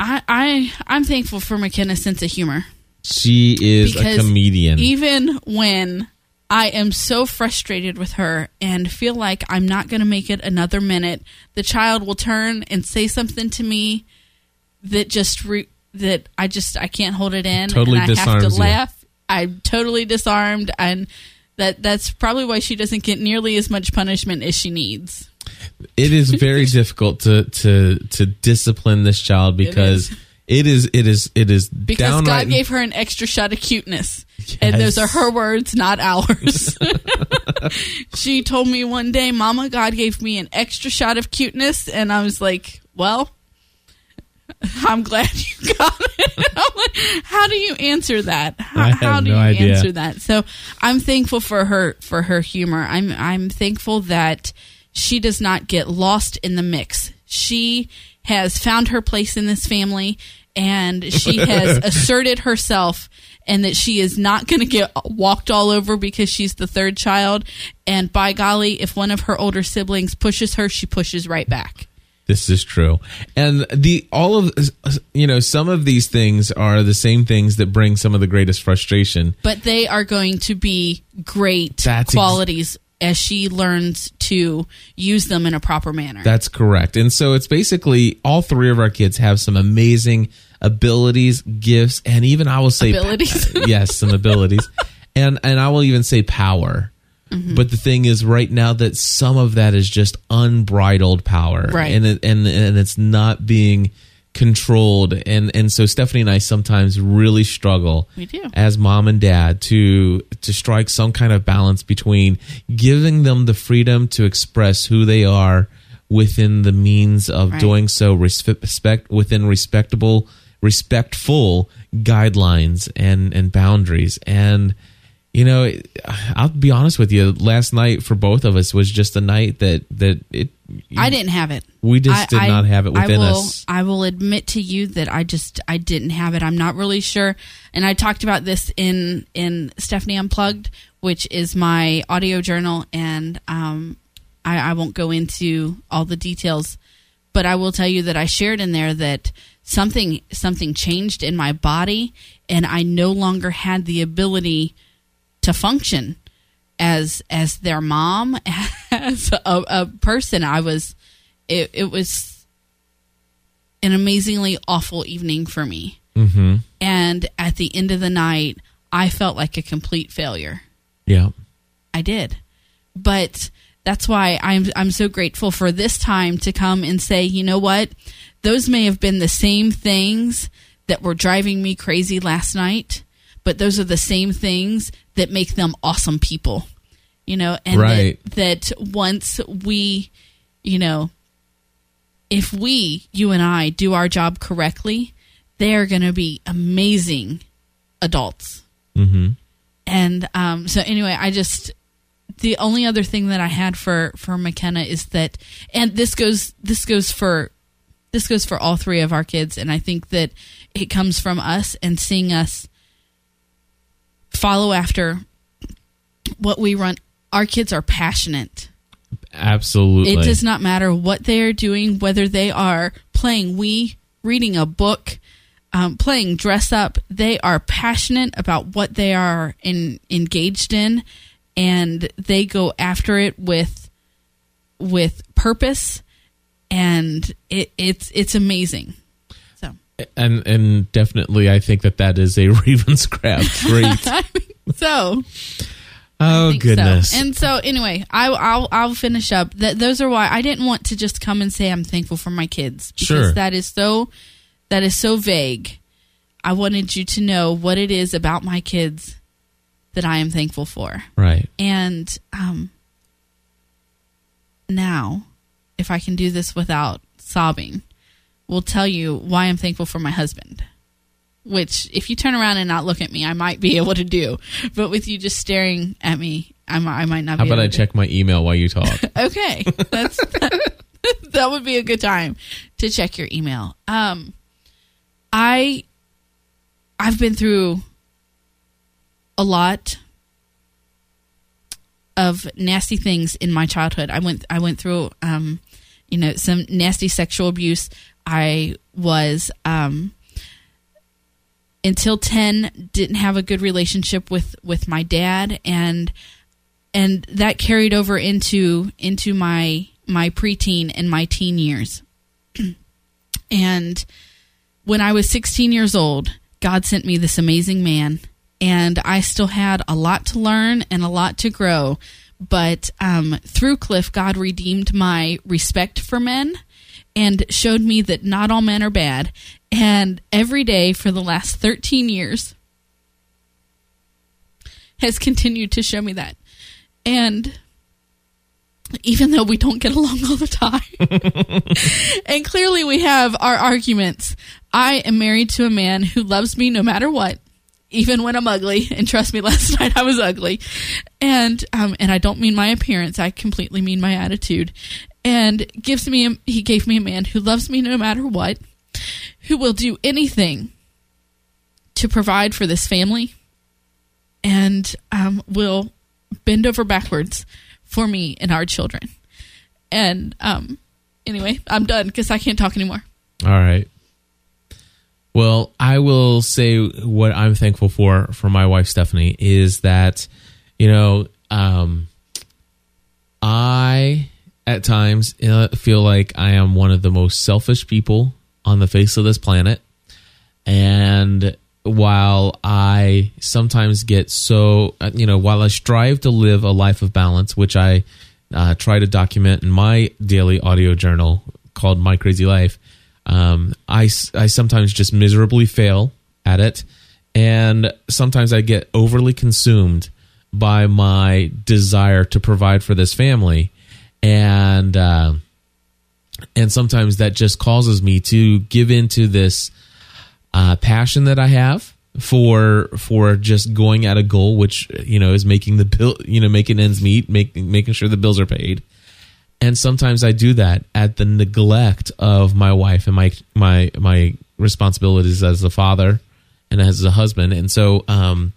I, I I'm thankful for McKenna's sense of humor. She is a comedian. Even when I am so frustrated with her and feel like I'm not going to make it another minute, the child will turn and say something to me that just re- that I just I can't hold it in Totally and I have to disarms you. laugh. I'm totally disarmed and that that's probably why she doesn't get nearly as much punishment as she needs. it is very [LAUGHS] difficult to to to discipline this child because it is it is it is Because God gave her an extra shot of cuteness. And those are her words, not ours. [LAUGHS] she told me one day, Mama, God gave me an extra shot of cuteness. And I was like, Well, I'm glad you [LAUGHS] got it. [LAUGHS] Like, how do you answer that? How, I have how do no you idea. answer that? So I'm thankful for her for her humor. I'm I'm thankful that she does not get lost in the mix. She has found her place in this family and she has [LAUGHS] asserted herself and that she is not going to get walked all over because she's the third child and by golly if one of her older siblings pushes her she pushes right back. This is true. And the all of you know some of these things are the same things that bring some of the greatest frustration. but they are going to be great That's qualities as she learns to use them in a proper manner. That's correct. And so it's basically all three of our kids have some amazing abilities, gifts, and even I will say Abilities? [LAUGHS] yes, some abilities. And and I will even say power. Mm-hmm. But the thing is right now that some of that is just unbridled power. Right. And it, and and it's not being controlled and and so Stephanie and I sometimes really struggle We do. as mom and dad to to strike some kind of balance between giving them the freedom to express who they are within the means of Right. doing so respe- respect within respectable respectful guidelines and and boundaries and you know I'll be honest with you last night for both of us was just a night that that it I didn't have it. we just I- did I- not have it within I will, us I will admit to you that I just I didn't have it. I'm not really sure, and I talked about this in in Stephanie Unplugged, which is my audio journal, and um, I, I won't go into all the details, but I will tell you that I shared in there that something something changed in my body, and I no longer had the ability to function as as their mom [LAUGHS] as a, a person. I was it, it was an amazingly awful evening for me. Mhm and at the end of the night i felt like a complete failure. Yeah. I did. But that's why i'm i'm so grateful for this time to come and say you know what? Those may have been the same things that were driving me crazy last night but those are the same things that make them awesome people you know and Right. that, that once we you know if we you and i do our job correctly they're going to be amazing adults mhm and um, so anyway, I just the only other thing that I had for for McKenna is that, and this goes this goes for this goes for all three of our kids, and I think that it comes from us and seeing us follow after what we run. Our kids are passionate. absolutely It does not matter what they are doing, whether they are playing Wii, reading a book, um, playing dress up. They are passionate about what they are in, engaged in, and they go after it with with purpose, and it, it's it's amazing. And and definitely I think that that is a [LAUGHS] Ravenscraft trait. [LAUGHS] so oh goodness. So. And so anyway, I, I'll I'll finish up. That those are why I didn't want to just come and say I'm thankful for my kids because Sure. that is so that is so vague. I wanted you to know what it is about my kids that I am thankful for. right. And um, now, if I can do this without sobbing, will tell you why I'm thankful for my husband. Which, if you turn around and not look at me, I might be [LAUGHS] able to do. But with you just staring at me, I might, I might not How be about able I to. check my email while you talk? [LAUGHS] Okay, that's [LAUGHS] that would be a good time to check your email. Um, I I've been through a lot of nasty things in my childhood. I went I went through um, you know some nasty sexual abuse. I was um, until 10 didn't have a good relationship with with my dad and and that carried over into into my my preteen and my teen years. [CLEARS THROAT] and when I was 16 years old, God sent me this amazing man, and I still had a lot to learn and a lot to grow. But um, through Cliff, God redeemed my respect for men and showed me that not all men are bad. And every day for the last 13 years has continued to show me that. And even though we don't get along all the time, [LAUGHS] and clearly we have our arguments, I am married to a man who loves me no matter what, even when I'm ugly. [LAUGHS] And trust me, last [LAUGHS] night I was ugly, and um, and I don't mean my appearance; I completely mean my attitude. And gives me, a, he gave me a man who loves me no matter what, who will do anything to provide for this family, and um, will bend over backwards for me and our children. And um, anyway, I'm done because I can't talk anymore. All right. Well, I will say what I'm thankful for for my wife Stephanie is that, you know, um, I at times feel like I am one of the most selfish people on the face of this planet. And while I sometimes get so, uh, you know, while I strive to live a life of balance, which I uh, try to document in my daily audio journal called My Crazy Life, um, I, I sometimes just miserably fail at it. And sometimes I get overly consumed by my desire to provide for this family. And, uh, and sometimes that just causes me to give into this uh, passion that I have for for just going at a goal, which you know is making the bill, you know, making ends meet, making making sure the bills are paid. And sometimes I do that at the neglect of my wife and my my my responsibilities as a father and as a husband. And so um,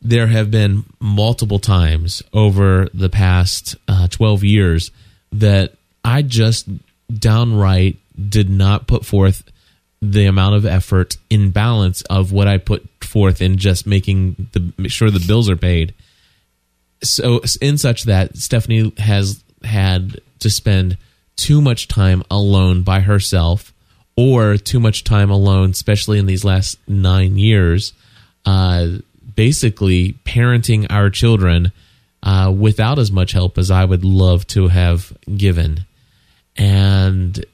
there have been multiple times over the past uh, 12 years that I just downright did not put forth the amount of effort in balance of what I put forth in just making the make sure the bills are paid. So in such that Stephanie has had to spend too much time alone by herself or too much time alone, especially in these last nine years, uh, basically parenting our children uh, without as much help as I would love to have given, and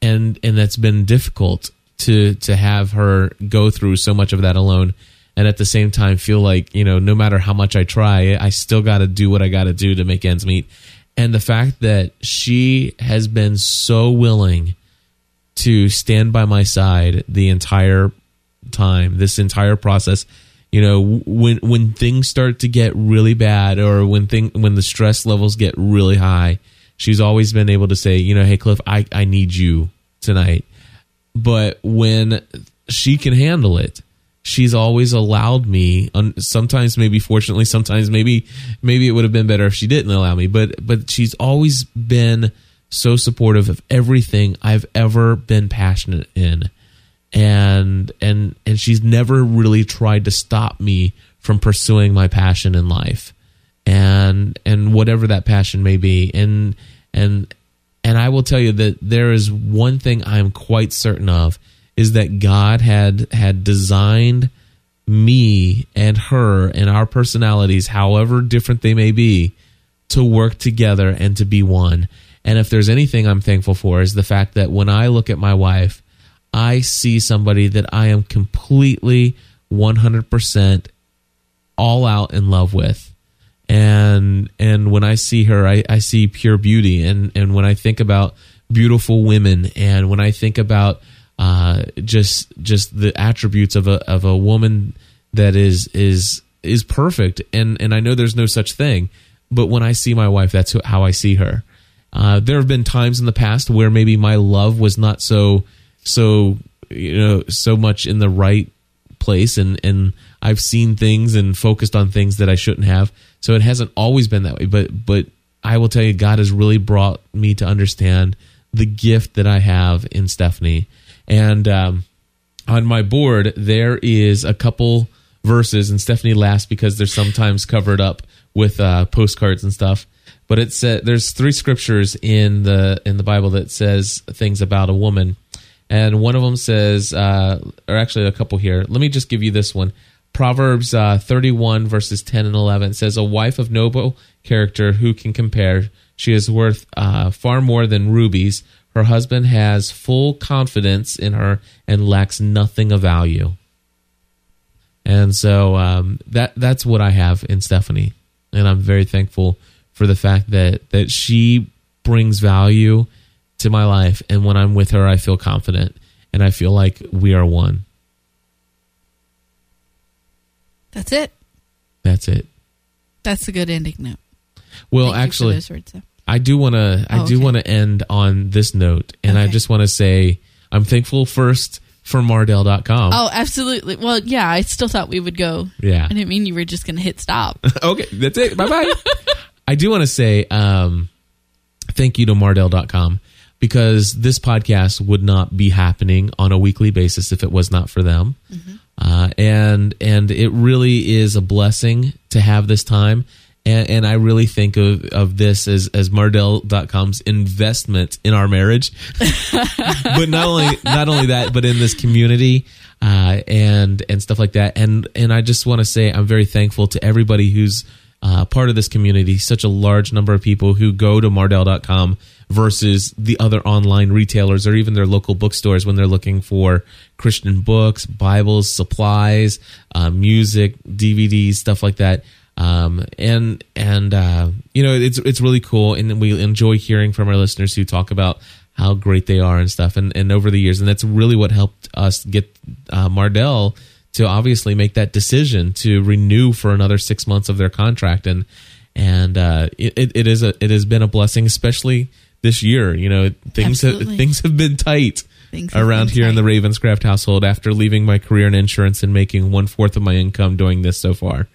and and that's been difficult to to have her go through so much of that alone and at the same time feel like you know no matter how much i try i still got to do what i got to do to make ends meet and the fact that she has been so willing to stand by my side the entire time this entire process you know when when things start to get really bad or when thing when the stress levels get really high she's always been able to say you know hey cliff i i need you tonight. But when she can handle it she's always allowed me sometimes maybe fortunately sometimes maybe maybe it would have been better if she didn't allow me but but she's always been so supportive of everything i've ever been passionate in. And and and she's never really tried to stop me from pursuing my passion in life. And and whatever that passion may be. And and and I will tell you that there is one thing I'm quite certain of is that God had had designed me and her and our personalities, however different they may be, to work together and to be one. And if there's anything I'm thankful for is the fact that when I look at my wife, I see somebody that I am completely 100% all out in love with and and when I see her, I, I see pure beauty, and and when I think about beautiful women, and when I think about uh, just just the attributes of a of a woman that is is is perfect, and and I know there's no such thing, but when I see my wife, that's how I see her. Uh, there have been times in the past where maybe my love was not so so you know so much in the right place, and and I've seen things and focused on things that I shouldn't have so it hasn't always been that way, but but I will tell you, God has really brought me to understand the gift that I have in Stephanie. And um, on my board, there is a couple verses, and Stephanie laughs because they're sometimes covered up with uh, postcards and stuff. But it said there's three scriptures in the in the Bible that says things about a woman, and one of them says, uh, or actually a couple here. Let me just give you this one. Proverbs uh, 31, verses 10 and 11 says, A wife of noble character, who can compare? She is worth uh, far more than rubies. Her husband has full confidence in her and lacks nothing of value. And so um, that that's what I have in Stephanie, and I'm very thankful for the fact that that she brings value to my life, and when I'm with her, I feel confident and I feel like we are one. That's it. That's it. That's a good ending note. Well, Thank actually, words, I do want to. I oh, do okay. want to end on this note, and okay. I just want to say I'm thankful first for Mardel.com. Oh, absolutely. Well, yeah, I still thought we would go. Yeah, I didn't mean you were just going to hit stop. [LAUGHS] okay, that's it. Bye bye. [LAUGHS] I do want to say um, thank you to Mardel.com because this podcast would not be happening on a weekly basis if it was not for them. Mm-hmm. Uh, and and it really is a blessing to have this time. And, and I really think of, of this as, as Mardel.com's investment in our marriage. [LAUGHS] but not only, not only that, but in this community, uh, and, and stuff like that. And, and I just want to say I'm very thankful to everybody who's, uh, part of this community, such a large number of people who go to Mardel.com versus the other online retailers or even their local bookstores when they're looking for Christian books, Bibles, supplies, uh, music, DVDs, stuff like that. Um, and and uh, you know it's it's really cool, and we enjoy hearing from our listeners who talk about how great they are and stuff. And and over the years, and that's really what helped us get uh, Mardel to obviously make that decision to renew for another six months of their contract. And and uh, it, it is a it has been a blessing, especially this year. You know, things have, things have been tight Things around here in the tight. Ravenscraft household after leaving my career in insurance and making one fourth of my income doing this so far.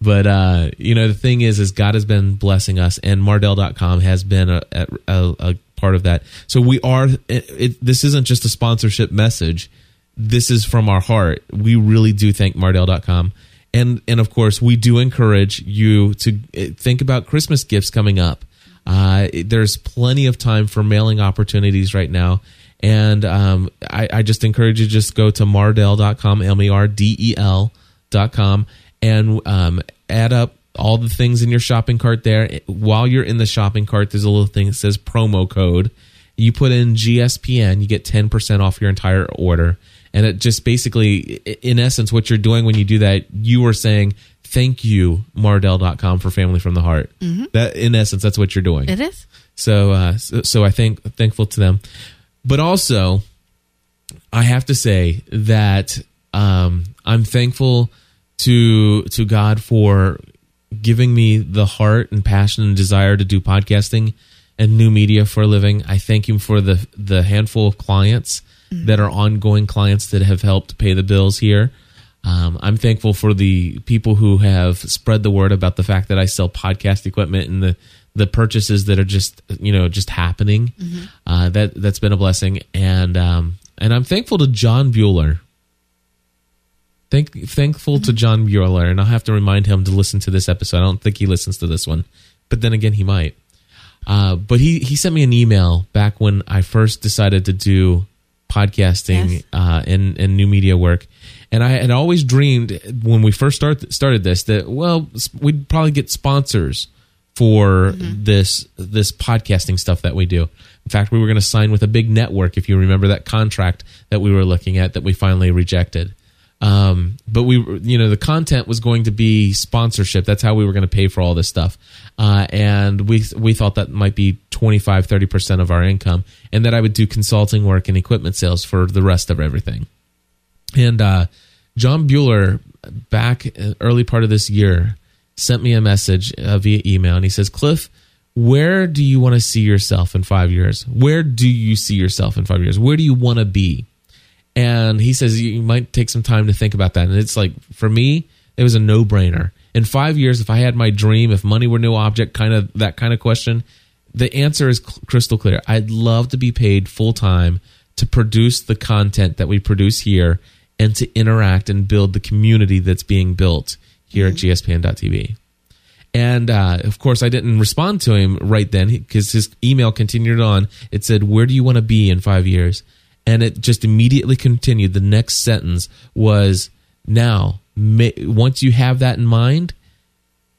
But uh, you know, the thing is, is God has been blessing us, and Mardel.com has been a, a, a part of that. So we are. It, it, this isn't just a sponsorship message. This is from our heart. We really do thank Mardel.com. And, and of course, we do encourage you to eh, think about Christmas gifts coming up. Uh, there's plenty of time for mailing opportunities right now. And um, I, I just encourage you to just go to mardel.com, M E R D E L.com, and um, add up all the things in your shopping cart there. While you're in the shopping cart, there's a little thing that says promo code. You put in GSPN, you get 10% off your entire order. And it just basically, in essence, what you're doing when you do that, you are saying, thank you, Mardel.com, for Family from the Heart. That, in essence, that's what you're doing. It is. So, uh, so, so I think thankful to them, but also I have to say that um, I'm thankful to to God for giving me the heart and passion and desire to do podcasting and new media for a living. I thank Him for the the handful of clients that are ongoing clients that have helped pay the bills here. Um, I'm thankful for the people who have spread the word about the fact that I sell podcast equipment and the the purchases that are just you know just happening. Uh, that that's been a blessing, and um, and I'm thankful to John Bueller. Thank, thankful to John Bueller, and I'll have to remind him to listen to this episode. I don't think he listens to this one, but then again, he might. Uh, but he he sent me an email back when I first decided to do podcasting Yes. uh, and and new media work, and I had always dreamed when we first start, started this that well we'd probably get sponsors for this this podcasting stuff that we do. In fact, we were going to sign with a big network if you remember that contract that we were looking at that we finally rejected. Um, but we, you know, the content was going to be sponsorship. That's how we were going to pay for all this stuff. Uh, and we, we thought that might be 25, 30% of our income and that I would do consulting work and equipment sales for the rest of everything. And, uh, John Bueller back early part of this year sent me a message uh, via email and he says, Cliff, where do you want to see yourself in five years? Where do you see yourself in five years? Where do you want to be? And he says you might take some time to think about that. And it's like for me, it was a no brainer. In five years, if I had my dream, if money were no object, kind of that kind of question, the answer is crystal clear. I'd love to be paid full time to produce the content that we produce here and to interact and build the community that's being built here at gspn.tv. And uh, of course, I didn't respond to him right then because his email continued on. It said, Where do you want to be in five years? And it just immediately continued. The next sentence was, Now, once you have that in mind,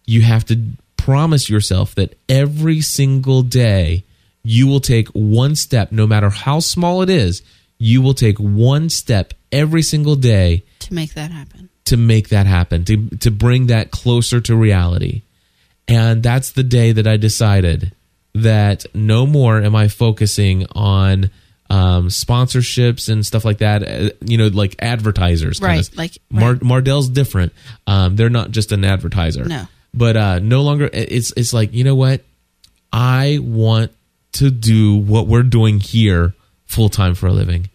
you have to promise yourself that every single day you will take one step, no matter how small it is, you will take one step every single day To make that happen. to make that happen, to to bring that closer to reality. And that's the day that I decided that no more am I focusing on um, sponsorships and stuff like that. uh, You know, like advertisers. kinda. Right, like- Mar- right. Mardel's different. Um, they're not just an advertiser. No. But uh, no longer. It's it's like you know what. I want to do what we're doing here full time for a living.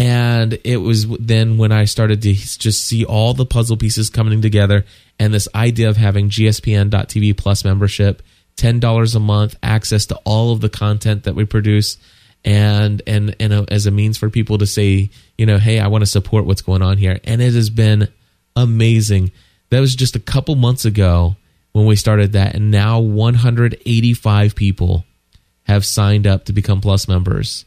And it was then when I started to just see all the puzzle pieces coming together and this idea of having GSPN.TV plus membership, $10 a month, access to all of the content that we produce and and and a, as a means for people to say, you know, hey, I want to support what's going on here. And it has been amazing. That was just a couple months ago when we started that, and now 185 people have signed up to become Plus members,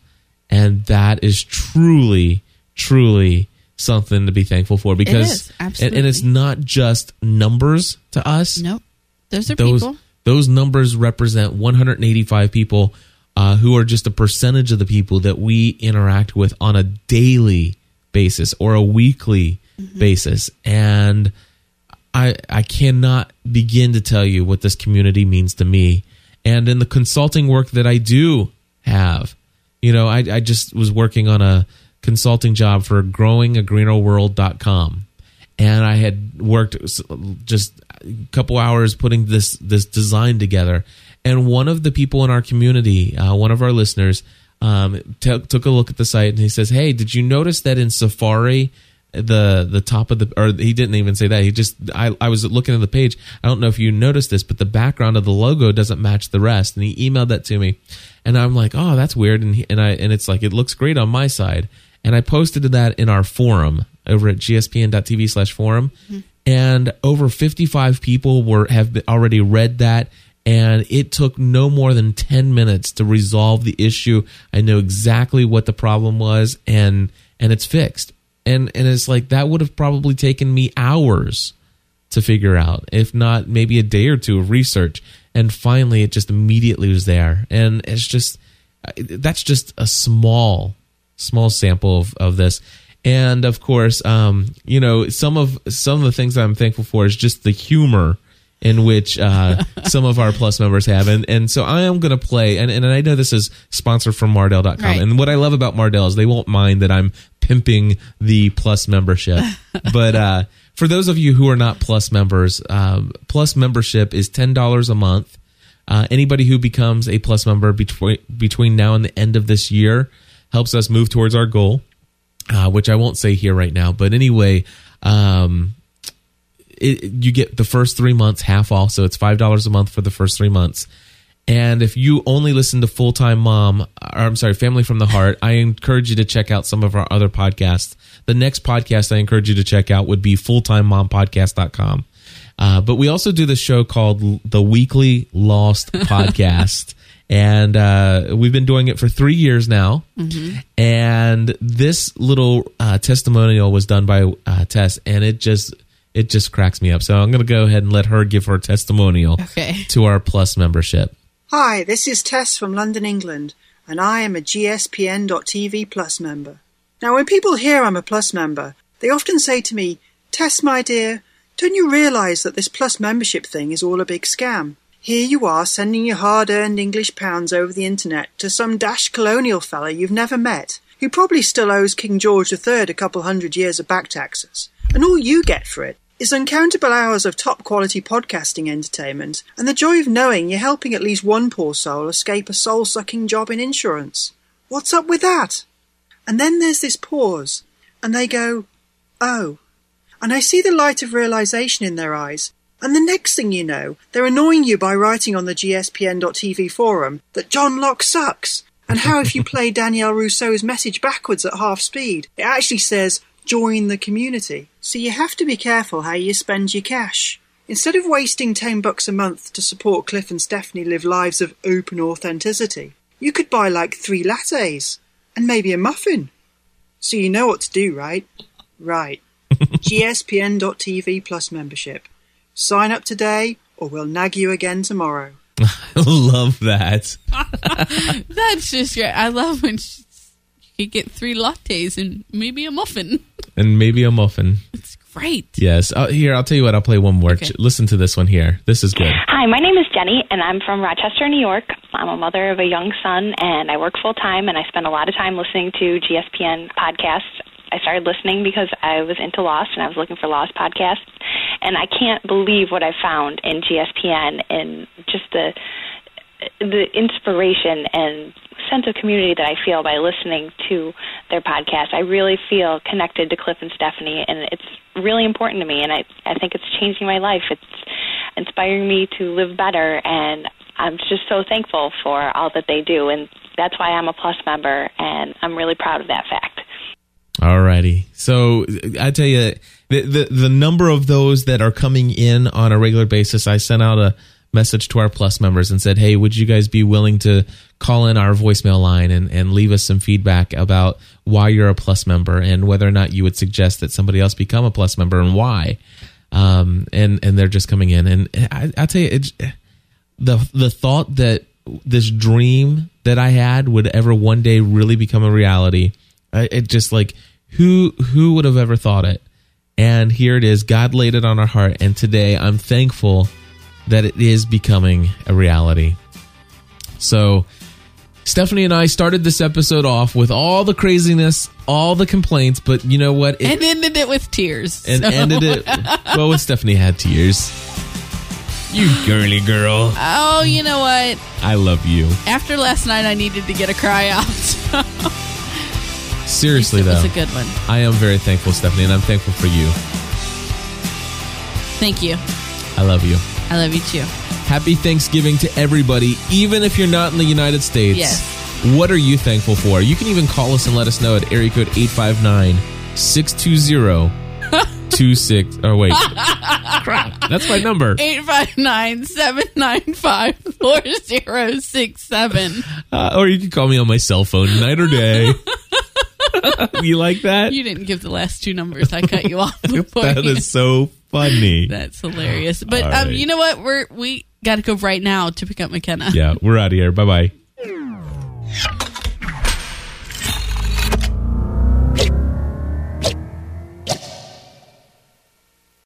and that is truly, truly something to be thankful for because is, and, and it's not just numbers to us Nope. Those are those people. those numbers represent 185 people uh, who are just a percentage of the people that we interact with on a daily basis or a weekly Mm-hmm. basis and I I cannot begin to tell you what this community means to me and in the consulting work that I do have you know I, I just was working on a consulting job for growingagreenerworld.com and I had worked just a couple hours putting this this design together. And one of the people in our community, uh, one of our listeners, um, t- took a look at the site and he says, "Hey, did you notice that in Safari?" the the top of the or he didn't even say that. He just I, I was looking at the page. I don't know if you noticed this but the background of the logo doesn't match the rest. And he emailed that to me. And i'm like oh that's weird. And he, and i and it's like it looks great on my side. And i posted that in our forum over at gspn.tv slash forum. And over 55 people were have already read that and it took no more than 10 minutes to resolve the issue. I know exactly what the problem was and and it's fixed. And and it's like that would have probably taken me hours to figure out if not maybe a day or two of research. And finally it just immediately was there. And it's just that's just a small small sample of, of this. And of course um you know some of some of the things i'm thankful for is just the humor in which uh, [LAUGHS] some of our plus members have and and so i am going to play and, and i know this is sponsored from mardel.com Right. and what i love about mardell is they won't mind that i'm pimping the plus membership [LAUGHS] but uh for those of you who are not plus members um, plus membership is $10 a month uh, anybody who becomes a plus member between between now and the end of this year helps us move towards our goal, uh, which I won't say here right now. But anyway, um, it, you get the first three months half off, so it's five dollars a month for the first three months. And if you only listen to Full Time Mom, or I'm sorry, Family from the Heart, I encourage you to check out some of our other podcasts. The next podcast I encourage you to check out would be fulltimemompodcast.com. Uh, but we also do this show called the Weekly Lost [LAUGHS] Podcast. And uh, we've been doing it for three years now. And this little uh, testimonial was done by uh, Tess, and it just it just cracks me up. So I'm going to go ahead and let her give her testimonial Okay. to our Plus membership. Hi, this is Tess from London, England, and I am a GSPN.TV Plus member. Now, when people hear I'm a Plus member, they often say to me, Tess, my dear, don't you realise that this Plus membership thing is all a big scam? Here you are sending your hard earned English pounds over the internet to some dash colonial fella you've never met, who probably still owes King George III a couple hundred years of back taxes. And all you get for it is uncountable hours of top quality podcasting entertainment and the joy of knowing you're helping at least one poor soul escape a soul sucking job in insurance. What's up with that? And then there's this pause, and they go, Oh. And I see the light of realization in their eyes. And the next thing you know, they're annoying you by writing on the GSPN.TV forum that John Locke sucks, and how if you play [LAUGHS] Danielle Rousseau's message backwards at half speed, it actually says, join the community. So you have to be careful how you spend your cash. Instead of wasting 10 bucks a month to support Cliff and Stephanie live lives of open authenticity, you could buy like three lattes and maybe a muffin. So you know what to do, right? Right. [LAUGHS] GSPN.TV plus membership. Sign up today or we'll nag you again tomorrow. [LAUGHS] I love that. [LAUGHS] That's just great. I love when she, you get three lattes and maybe a muffin. [LAUGHS] And maybe a muffin. It's great. Yes. Uh, here, I'll tell you what. I'll play one more. Okay. Ch- Listen to this one here. This is good. Hi, my name is Jenny, and I'm from Rochester, New York. I'm a mother of a young son, and I work full time, and I spend a lot of time listening to GSPN podcasts. I started listening because I was into Lost, and I was looking for Lost podcasts, and I can't believe what I found in GSPN and just the the inspiration and sense of community that I feel by listening to their podcast. I really feel connected to Cliff and Stephanie, and it's really important to me. And I, I think it's changing my life. It's inspiring me to live better, and I'm just so thankful for all that they do. And that's why I'm a Plus member, and I'm really proud of that fact. Alrighty. So I tell you, the, the the number of those that are coming in on a regular basis, I sent out a message to our plus members and said, "Hey, would you guys be willing to call in our voicemail line and and leave us some feedback about why you're a plus member and whether or not you would suggest that somebody else become a plus member and why?" Um, and and they're just coming in, and I, I tell you, it's, the the thought that this dream that I had would ever one day really become a reality. It just like who who would have ever thought it? And here it is. God laid it on our heart, and today I'm thankful that it is becoming a reality. So, Stephanie and I started this episode off with all the craziness, all the complaints, but you know what? It, and ended it with tears. and so- ended it. [LAUGHS] Well, with Stephanie had tears. You girly girl. Oh, you know what? I love you. After last night, I needed to get a cry out. [LAUGHS] Seriously, it was a good one. I am very thankful, Stephanie, and I'm thankful for you. Thank you. I love you. I love you too. Happy Thanksgiving to everybody, even if you're not in the United States. Yes. What are you thankful for? You can even call us and let us know at area code 859 620 26. Oh, wait. [LAUGHS] Crap. That's my number. 859 795 4067. Uh, or you can call me on my cell phone, night or day. [LAUGHS] [LAUGHS] you like that? You didn't give the last two numbers. I cut you off [LAUGHS] before. That is so funny. That's hilarious. But All um, you know what? We're we got to go right now to pick up McKenna. Yeah, we're out of here. Bye bye.